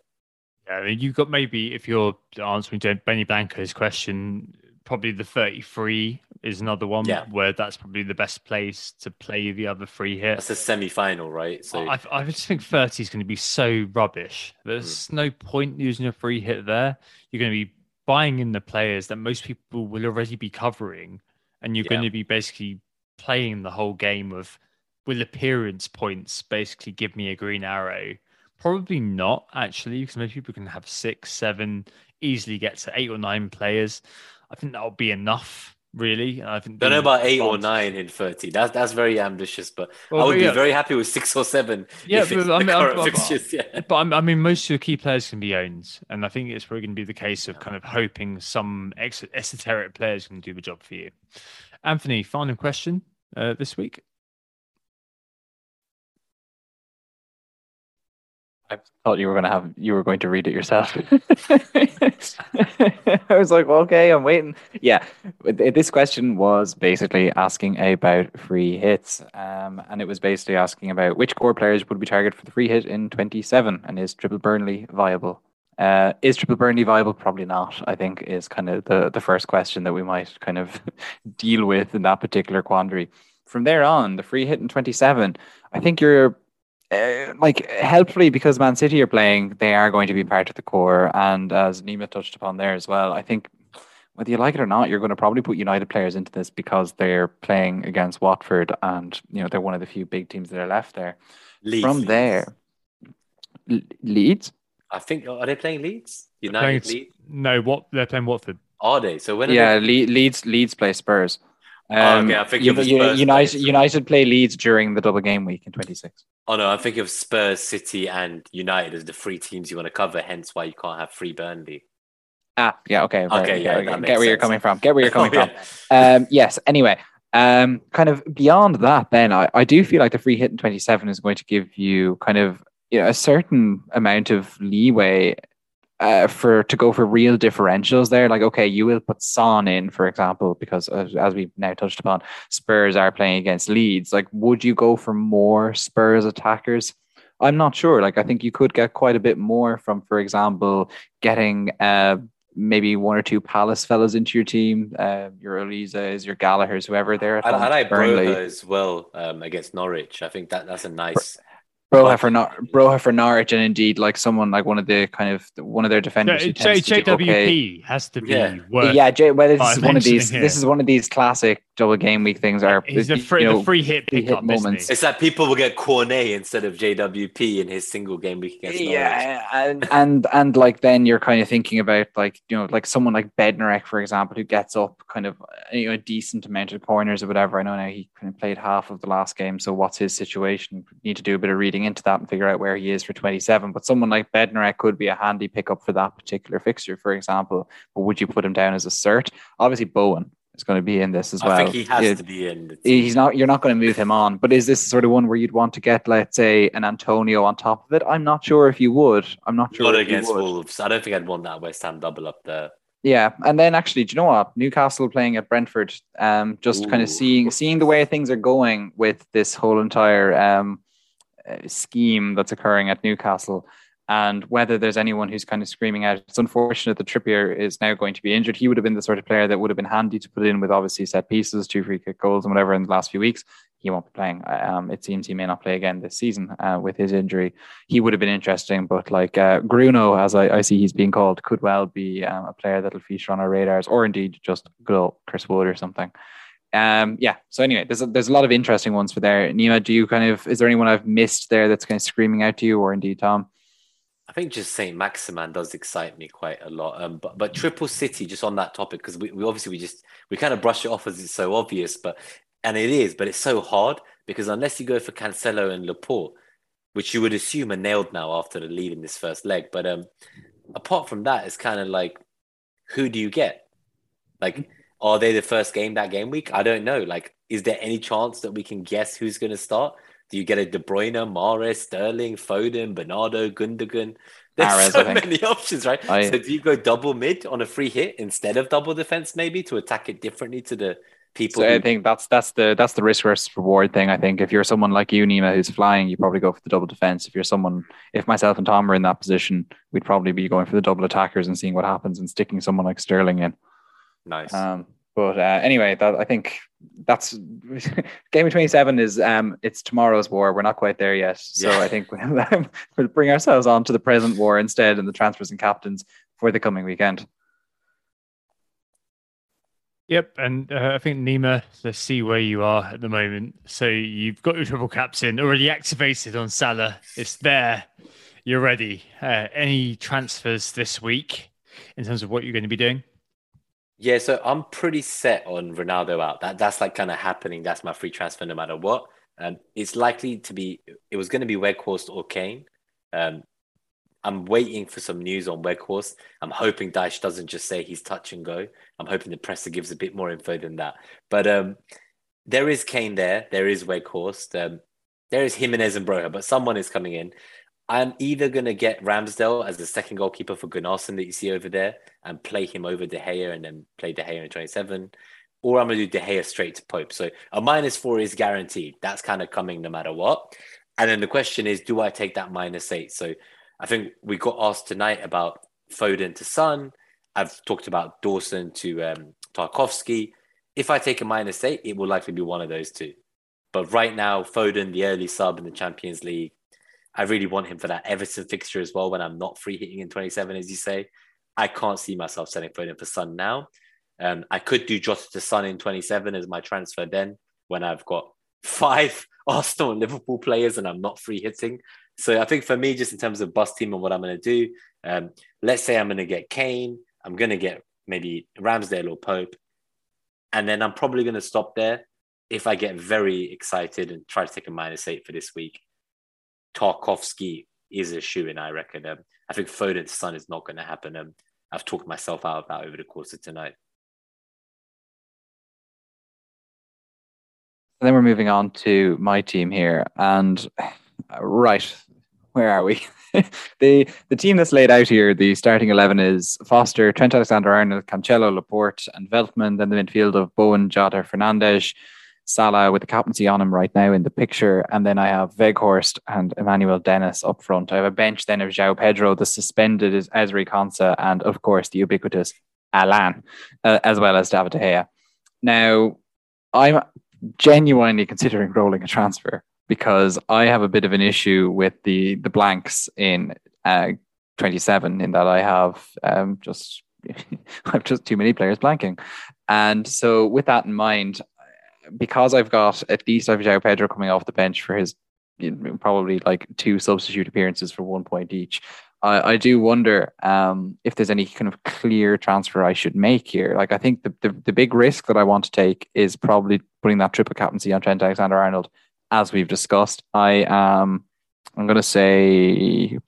Yeah, I mean, you've got maybe if you're answering to Benny Blanco's question, probably the 33 is another one Yeah. where that's probably the best place to play the other free hit. That's a semi final, right? So I, I just think 30 is going to be so rubbish. There's Hmm. no point using a free hit there. You're going to be buying in the players that most people will already be covering, and you're going to be basically playing the whole game of will appearance points basically give me a green arrow? Probably not, actually, because most people can have six, seven, easily get to eight or nine players. I think that'll be enough, really. I think don't know about eight or nine in 30. That's that's very ambitious, but Well, I would yeah. be very happy with six or seven. Yeah, but I mean, I'm- I'm- fixtures, yeah. But I'm, I mean, most of your key players can be owned, and I think it's probably going to be the case of kind of hoping some ex- esoteric players can do the job for you. Anthony, final question uh, this week. I thought you were going to have you were going to read it yourself. <laughs> I was like, well, okay, I'm waiting. Yeah, this question was basically asking about free hits, um, and it was basically asking about which core players would be targeted for the free hit in 27, and is Triple Burnley viable? Uh, is Triple Burnley viable? Probably not. I think is kind of the the first question that we might kind of <laughs> deal with in that particular quandary. From there on, the free hit in 27, I think you're uh, like helpfully because Man City are playing, they are going to be part of the core. And as Nima touched upon there as well, I think whether you like it or not, you're going to probably put United players into this because they're playing against Watford, and you know they're one of the few big teams that are left there. Leeds, From there, Le- Leeds. I think are they playing Leeds? Playing- Leeds? no, what they're playing Watford. Are they? So when are Yeah, they? Le- Leeds. Leeds play Spurs. Oh, Um, okay, I think you- you- United. playing. United play Leeds during the double game week in 26. Oh no, I think of Spurs, City, and United as the three teams you want to cover. Hence why you can't have free Burnley. Ah, yeah, okay, right, Okay, yeah, okay, that get where you're coming from. Get where you're <laughs> coming Oh, from. yeah. Um, yes. Anyway, um, kind of beyond that, then I, I do feel like the free hit in 27 is going to give you kind of you know, a certain amount of leeway uh, for to go for real differentials there. Like, okay, you will put Son in, for example, because as, as we've now touched upon, Spurs are playing against Leeds. Like, would you go for more Spurs attackers? I'm not sure. Like, I think you could get quite a bit more from, for example, getting uh, maybe one or two Palace fellas into your team, uh, your Olise's, your Gallagher's, whoever they're at I, home I Burnley. As well um, against Norwich. I think that that's a nice. Broja Like- for Nor- Broja for Norwich, and indeed like someone like one of the kind of one of their defenders. who J- tends to do JWP okay. has to be Yeah. worth. Yeah, J- well, this is one of these. mentioning This is one of these classic double game week things. Uh, are He's the you free, know, the free hit free hit moments. It's that people will get Cornet instead of JWP in his single game week against Norwich. yeah, and, and and like then you're kind of thinking about like you know like someone like Bednarek for example who gets up kind of uh, you know a decent amount of corners or whatever. I know now he kind of played half of the last game, so what's his situation? Need to do a bit of reading into that and figure out where he is for 27. But someone like Bednarek could be a handy pickup for that particular fixture, for example. But would you put him down as a cert? Obviously, Bowen is going to be in this as well. I think he has Yeah, to be in. The he's not you're not going to move him on but is this the sort of one where you'd want to get let's say an antonio on top of it i'm not sure if you would i'm not sure Not against. Wolves. I don't think I'd want that West Ham double up there. yeah and then actually do you know what newcastle playing at brentford um just kind of seeing seeing the way things are going with this whole entire um scheme that's occurring at newcastle and whether there's anyone who's kind of screaming out. It's unfortunate that Trippier is now going to be injured. He would have been the sort of player that would have been handy to put in with obviously set pieces, two free kick goals, and whatever in the last few weeks. He won't be playing. Um, it seems he may not play again this season uh, with his injury. He would have been interesting, but like uh, Bruno, as I, I see he's being called, could well be um, a player that'll feature on our radars, or indeed just good old Chris Wood or something. Um, yeah. So anyway, there's a, there's a lot of interesting ones for there. Nima, do you kind of is there anyone I've missed there that's kind of screaming out to you, or indeed Tom? I think just Saint-Maximin does excite me quite a lot. Um, but but Triple City, just on that topic, because we, we obviously we just we kind of brush it off as it's so obvious, but and it is, but it's so hard because unless you go for Cancelo and Laporte, which you would assume are nailed now after the lead in this first leg, but um, apart from that, it's kind of like who do you get? Like, are they the first game that game week? I don't know. Like, is there any chance that we can guess who's going to start? Do you get a De Bruyne, Mahrez, Sterling, Foden, Bernardo, Gundogan? There's Mahrez, so many <laughs> options, right? I- so do you go double mid on a free hit instead of double defense, maybe to attack it differently to the people? So who- I think that's that's the that's the risk versus reward thing. I think if you're someone like you, Nima, who's flying, you probably go for the double defense. If you're someone, if myself and Tom are in that position, we'd probably be going for the double attackers and seeing what happens and sticking someone like Sterling in. Nice. Um, but uh, anyway, that I think that's <laughs> game of twenty seven is um it's tomorrow's war. We're not quite there yet, so Yeah. I think <laughs> we'll bring ourselves on to the present war instead and the transfers and captains for the coming weekend. Yep, and uh, I think Nima, let's see where you are at the moment. So you've got your triple caps in already activated on Salah. It's there. You're ready. Uh, any transfers this week in terms of what you're going to be doing? Yeah, so I'm pretty set on Ronaldo out. That that's like kind of happening. That's my free transfer no matter what. Um, it's likely to be. It was going to be Weghorst or Kane. Um, I'm waiting for some news on Weghorst. I'm hoping Dyche doesn't just say he's touch and go. I'm hoping the presser gives a bit more info than that. But um, there is Kane there. There is Weghorst. Um, there is Jimenez and Broja, but someone is coming in. I'm either going to get Ramsdale as the second goalkeeper for Gunnarsson that you see over there and play him over De Gea and then play De Gea in 27, or I'm going to do De Gea straight to Pope. So a minus four is guaranteed. That's kind of coming no matter what. And then the question is, do I take that minus eight? So I think we got asked tonight about Foden to Son. I've talked about Dawson to um, Tarkowski. If I take a minus eight, it will likely be one of those two. But right now, Foden, the early sub in the Champions League, I really want him for that Everton fixture as well when I'm not free hitting in 27, as you say. I can't see myself selling Foden for Son now. Um, I could do Jota to Son in 27 as my transfer then when I've got <laughs> five Arsenal and Liverpool players and I'm not free hitting. So I think for me, just in terms of bus team and what I'm going to do, um, let's say I'm going to get Kane, I'm going to get maybe Ramsdale or Pope, and then I'm probably going to stop there. If I get very excited and try to take a minus eight for this week, Tarkowski is a shoe in, I reckon. Um, I think Foden's son is not going to happen. Um, I've talked myself out of that over the course of tonight. And then we're moving on to my team here. And right, where are we? <laughs> the the team that's laid out here, the starting eleven is Foster, Trent Alexander Arnold, Cancelo, Laporte, and Veltman. Then the midfield of Bowen, Jota, Fernandes, Salah with the captaincy on him right now in the picture. And then I have Weghorst and Emmanuel Dennis up front. I have a bench then of João Pedro, the suspended is Ezri Konsa, and of course the ubiquitous Allan, uh, as well as David De Gea. Now, I'm genuinely considering rolling a transfer because I have a bit of an issue with the the blanks in uh, 27 in that I have um, just <laughs> I have just too many players blanking. And so with that in mind, because I've got at least I've João Pedro coming off the bench for his probably like two substitute appearances for one point each. I, I do wonder um, if there's any kind of clear transfer I should make here. Like I think the, the, the big risk that I want to take is probably putting that triple captaincy on Trent Alexander Arnold, as we've discussed. I am I'm going to say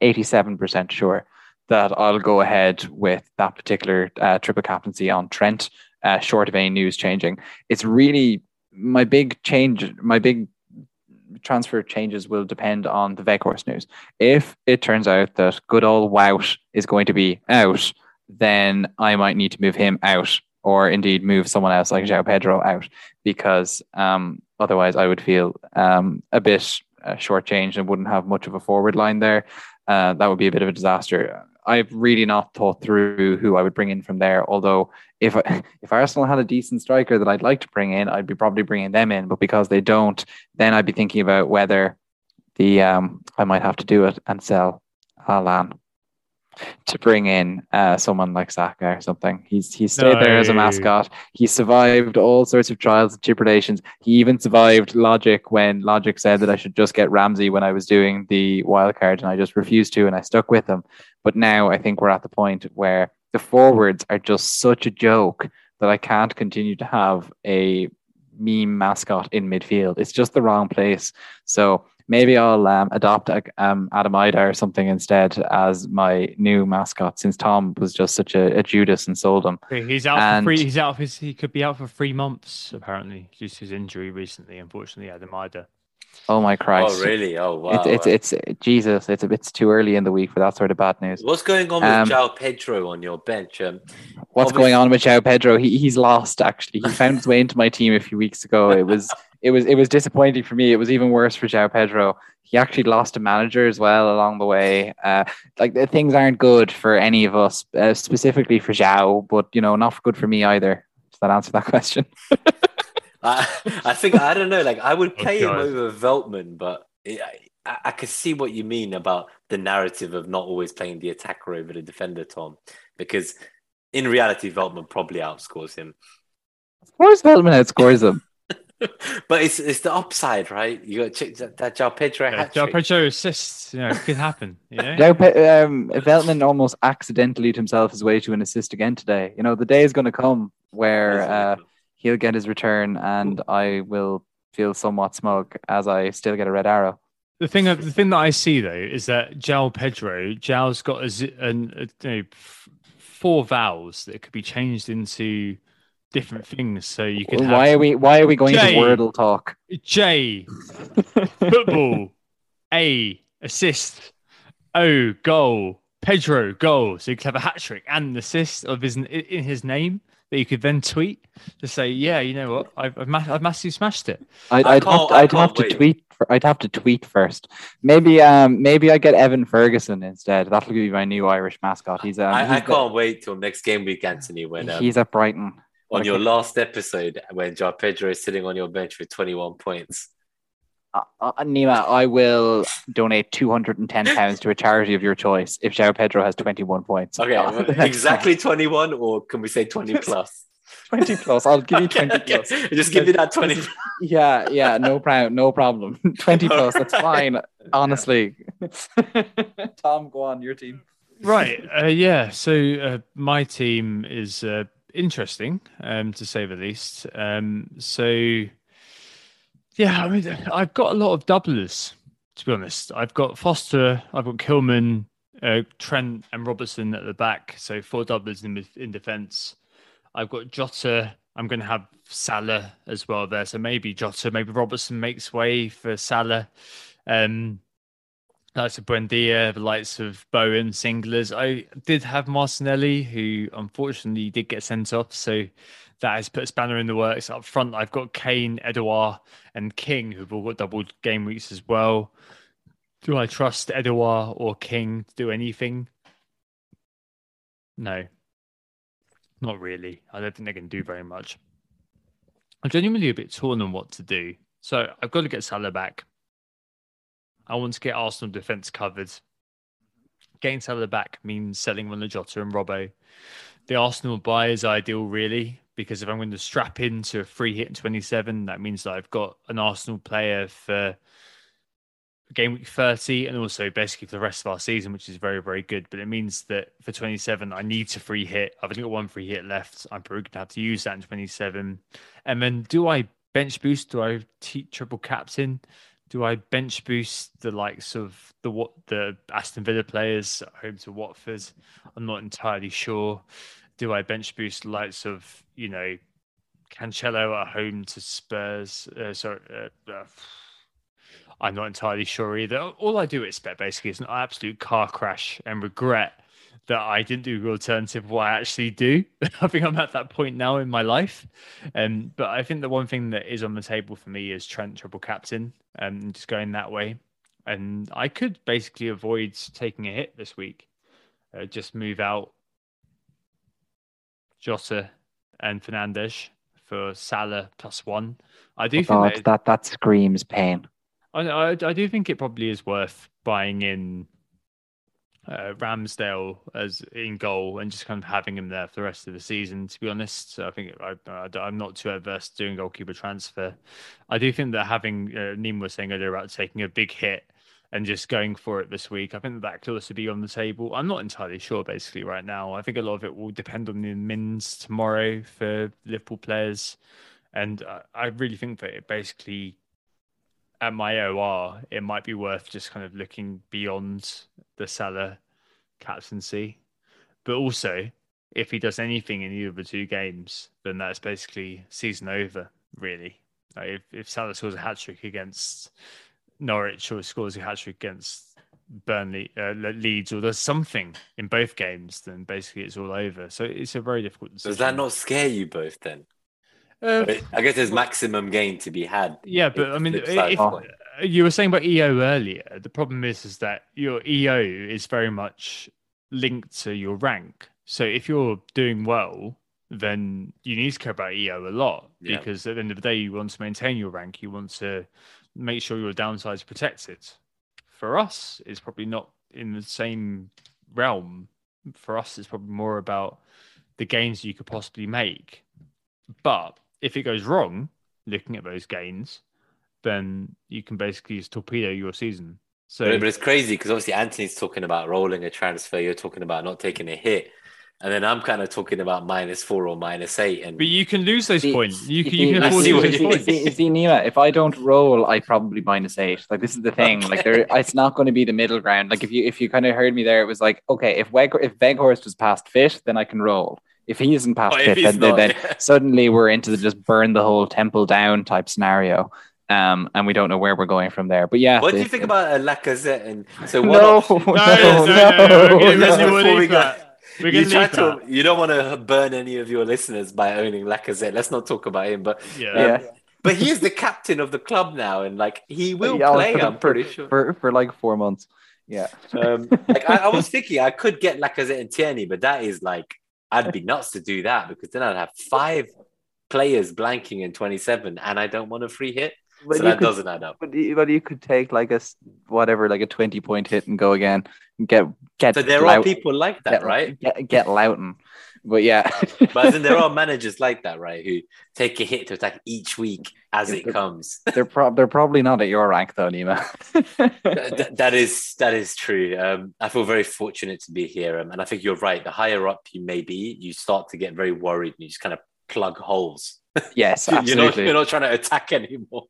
87% sure that I'll go ahead with that particular uh, triple captaincy on Trent uh, short of any news changing. It's really my big change, my big transfer changes will depend on the Weghorst news. If it turns out that good old Wout is going to be out, then I might need to move him out or indeed move someone else like João Pedro out because um, otherwise I would feel um, a bit uh, shortchanged and wouldn't have much of a forward line there. Uh, that would be a bit of a disaster. I've really not thought through who I would bring in from there. Although if <laughs> if Arsenal had a decent striker that I'd like to bring in, I'd be probably bringing them in. But because they don't, then I'd be thinking about whether the um I might have to do it and sell Allan to bring in uh, someone like Saka or something. He's he's stayed no. there as a mascot. He survived all sorts of trials and tribulations. He even survived Logic when Logic said that I should just get Ramsey when I was doing the wild card, and I just refused to, and I stuck with him. But now I think we're at the point where the forwards are just such a joke that I can't continue to have a meme mascot in midfield. It's just the wrong place. So maybe I'll um, adopt a, um, Adam Idah or something instead as my new mascot since Tom was just such a, a Judas and sold him. He's out and, for free. He's out of his. He could be out for three months apparently due to his injury recently. Unfortunately, Adam Idah. Oh my Christ! Oh really? Oh wow! It's it's, it's Jesus. It's a bit too early in the week for that sort of bad news. What's going on with um, João Pedro on your bench? Um, what's going on with João Pedro? He he's lost. Actually, he found his way into my team a few weeks ago. It was it was it was disappointing for me. It was even worse for João Pedro. He actually lost a manager as well along the way. Uh, like things aren't good for any of us, uh, specifically for João, but you know, not good for me either. Does that answer that question? <laughs> I, I think I don't know. Like I would play oh, him over Veltman, but it, I, I could see what you mean about the narrative of not always playing the attacker over the defender, Tom, because in reality, Veltman probably outscores him. Of course, Veltman outscores him. But it's it's the upside, right? You got to check that, that João Pedro yeah, João Pedro assists. You know, it could happen. You know, João, um, Veltman almost accidentally himself his way to an assist again today. You know, the day is going to come where uh, he'll get his return, and I will feel somewhat smug as I still get a red arrow. The thing, the thing that I see though is that João Pedro, João's got a, a, a, you know, four vowels that could be changed into different things. So you could. Why are we? Why are we going J, to Wordle talk? J, <laughs> football. A, assist. O, goal. Pedro, goal. So you could have a hat trick and an assist of his in his name that you could then tweet to say, "Yeah, you know what? I've I've, I've massively smashed it." I'd, I'd have, to, I'd have to tweet For, I'd have to tweet first. Maybe um maybe I get Evan Ferguson instead. That'll be my new Irish mascot. He's um, I, I he's the- can't wait till next game week, Anthony, when um, he's at Brighton. On your last episode when Joao Pedro is sitting on your bench with 21 points. Uh, uh, Nima, I will donate two hundred and ten <laughs> pounds to a charity of your choice if João Pedro has twenty one points. Okay, well, <laughs> <laughs> exactly 21, or can we say 20 plus? twenty plus. I'll give you Okay, twenty okay. plus. Just give me that 20. Yeah, yeah, no problem, no problem. Twenty plus, that's fine. Honestly, Tom, go on your team. right uh, yeah so uh, my team is uh, interesting um to say the least. Um so yeah i mean i've got a lot of doublers to be honest. I've got foster i've got kilman uh, trent and robertson at the back so four doublers in, in defense. I've got jota. I'm going to have salah as well there so maybe jota maybe robertson makes way for salah. Um likes of Buendia, the likes of Bowen, Singlers. I did have Martinelli, who unfortunately did get sent off, so that has put a spanner in the works. Up front, I've got Kane, Edouard, and King, who've all got double game weeks as well. Do I trust Edouard or King to do anything? No, not really. I don't think they can do very much. I'm genuinely a bit torn on what to do. So I've got to get Salah back. I want to get Arsenal defence covered. Getting Salah back means selling one of Jota and Robbo. The Arsenal buy is ideal, really, because if I'm going to strap into a free hit in 27, that means that I've got an Arsenal player for game week 30 and also basically for the rest of our season, which is very, very good. But it means that for 27, I need to free hit. I've only got one free hit left. I'm probably going to have to use that in 27. And then do I bench boost? Do I triple captain? Do I bench boost the likes of the what the Aston Villa players at home to Watford? I'm not entirely sure. Do I bench boost the likes of you know Cancelo at home to Spurs? Uh, sorry, uh, uh, I'm not entirely sure either. All I do expect basically is an absolute car crash and regret that I didn't do the alternative what I actually do. <laughs> I think I'm at that point now in my life. Um, but I think the one thing that is on the table for me is Trent triple captain um, and just going that way. And I could basically avoid taking a hit this week. Uh, just move out Jota and Fernandes for Salah plus one. I do Oh, think God, that, that that screams pain. I, I, I do think it probably is worth buying in uh, Ramsdale as in goal and just kind of having him there for the rest of the season. To be honest, so I think I, I'm not too adverse to doing goalkeeper transfer. I do think that having uh, Neem was saying earlier about taking a big hit and just going for it this week, I think that, could also be on the table. I'm not entirely sure, basically, right now. I think a lot of it will depend on the mins tomorrow for Liverpool players, and I really think that it basically at my OR, it might be worth just kind of looking beyond the Salah captaincy. But also, if he does anything in either of the two games, then that's basically season over, really. Like if, if Salah scores a hat trick against Norwich or scores a hat trick against Burnley, uh, Leeds, or there's something in both games, then basically it's all over. So it's a very difficult decision. Does that not scare you both then? Uh, I guess there's maximum gain to be had. Yeah, but I mean, if, you were saying about EO earlier, the problem is is that your EO is very much linked to your rank. So if you're doing well, then you need to care about EO a lot Yeah. because at the end of the day, you want to maintain your rank. You want to make sure your downside is protected. For us, it's probably not in the same realm. For us, it's probably more about the gains you could possibly make. But if it goes wrong, looking at those gains, then you can basically just torpedo your season. So But, but it's crazy because obviously Anthony's talking about rolling a transfer. You're talking about not taking a hit, and then I'm kind of talking about minus four or minus eight. And But you can lose those See- points. You can, see- you can afford see to lose you those mean. points. see, see, Nima, if I don't roll, I probably minus eight. Like this is the thing. Like there, it's not going to be the middle ground. Like if you if you kind of heard me there, it was like okay, if Weg if Weghorst was past fit, then I can roll. If he isn't past Oh, if fit, then, then, not, then yeah. suddenly we're into the just burn the whole temple down type scenario. Um, and we don't know where we're going from there. But yeah, what do you the- think about a Lacazette? And so <laughs> what No, option- <laughs> no, No, no, no, no, no, we're gonna- no. we're gonna Before we leave go- that. We're you, gonna try leave to, that. you don't want to burn any of your listeners by owning Lacazette. Let's not talk about him. But Yeah. um, Yeah. but he is the captain of the club now, and like he will Yeah, play. I'm pretty sure. for for like four months. Yeah, Um, like I, I was thinking, I could get Lacazette and Tierney, but that is like I'd be nuts to do that because then I'd have five players blanking in 27, and I don't want a free hit, but so that could, doesn't add up. but you, but you could take like a whatever, like a twenty point hit and go again. And get get. So there are people like that, get, right? Get get Loughton, but yeah. <laughs> But then there are <laughs> managers like that, right? Who take a hit to attack each week as it comes. <laughs> they're pro- they're probably not at your rank though, Nima. Th- that is that is true. Um, I feel very fortunate to be here, um, and I think you're right. The higher up you may be, you start to get very worried, and you just kind of plug holes. yes, You're not absolutely. you're not trying to attack anymore.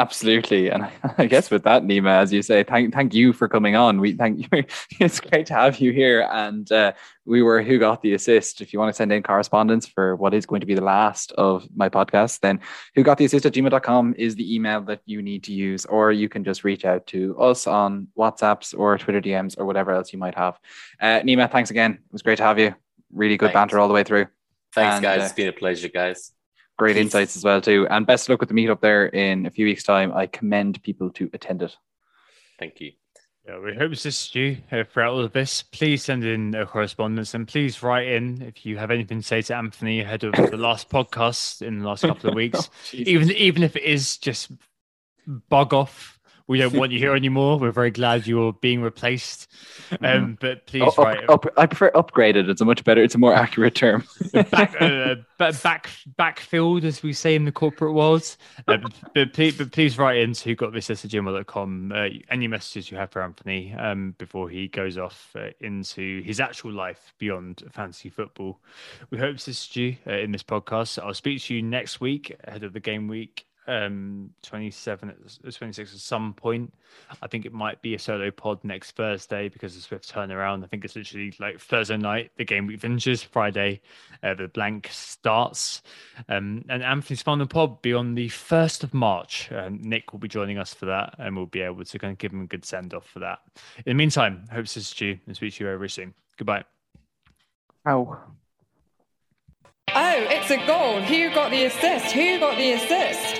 Absolutely, and <laughs> I, guess with that, Nima, as you say, thank thank you for coming on. We thank you. <laughs> It's great to have you here, and uh, we were who got the assist. If you want to send in correspondence for what is going to be the last of my podcast, then who got the assist at gmail.com is the email that you need to use, or you can just reach out to us on WhatsApps or Twitter DMs or whatever else you might have. Uh, Nima, thanks again. It was great to have you. Really good Thanks. banter all the way through. Thanks, And, guys. uh, it's been a pleasure, guys. Great Peace. insights as well too, and best of luck with the meetup there in a few weeks' time. I commend people to attend it. Thank you. Yeah, we hope to assist you uh, throughout all of this. Please send in a correspondence and please write in if you have anything to say to Anthony ahead of the last <laughs> podcast in the last couple of weeks. <laughs> even even if it is just bug off. We don't <laughs> want you here anymore. We're very glad you're being replaced. Um, but please Up- write up- I prefer upgraded. It's a much better. It's a more accurate term. back <laughs> uh, back backfilled, as we say in the corporate world. Uh, but, <laughs> but, please, but please write in to who got this at gmail.com uh, any messages you have for Anthony um, before he goes off uh, into his actual life beyond fantasy football. We hope to assist you uh, in this podcast. I'll speak to you next week ahead of the game week. Um, 27 26 at some point. I think it might be a solo pod next Thursday because of Swift turnaround. I think it's literally like Thursday night, the game week finishes, Friday, uh, the blank starts. Um, and Anthony's final pod will be on the 1st of March. Um, Nick will be joining us for that and we'll be able to kind of give him a good send off for that. In the meantime, hope to see you and speak to you very soon. Goodbye. Ow. Oh, it's a goal. Who got the assist? Who got the assist?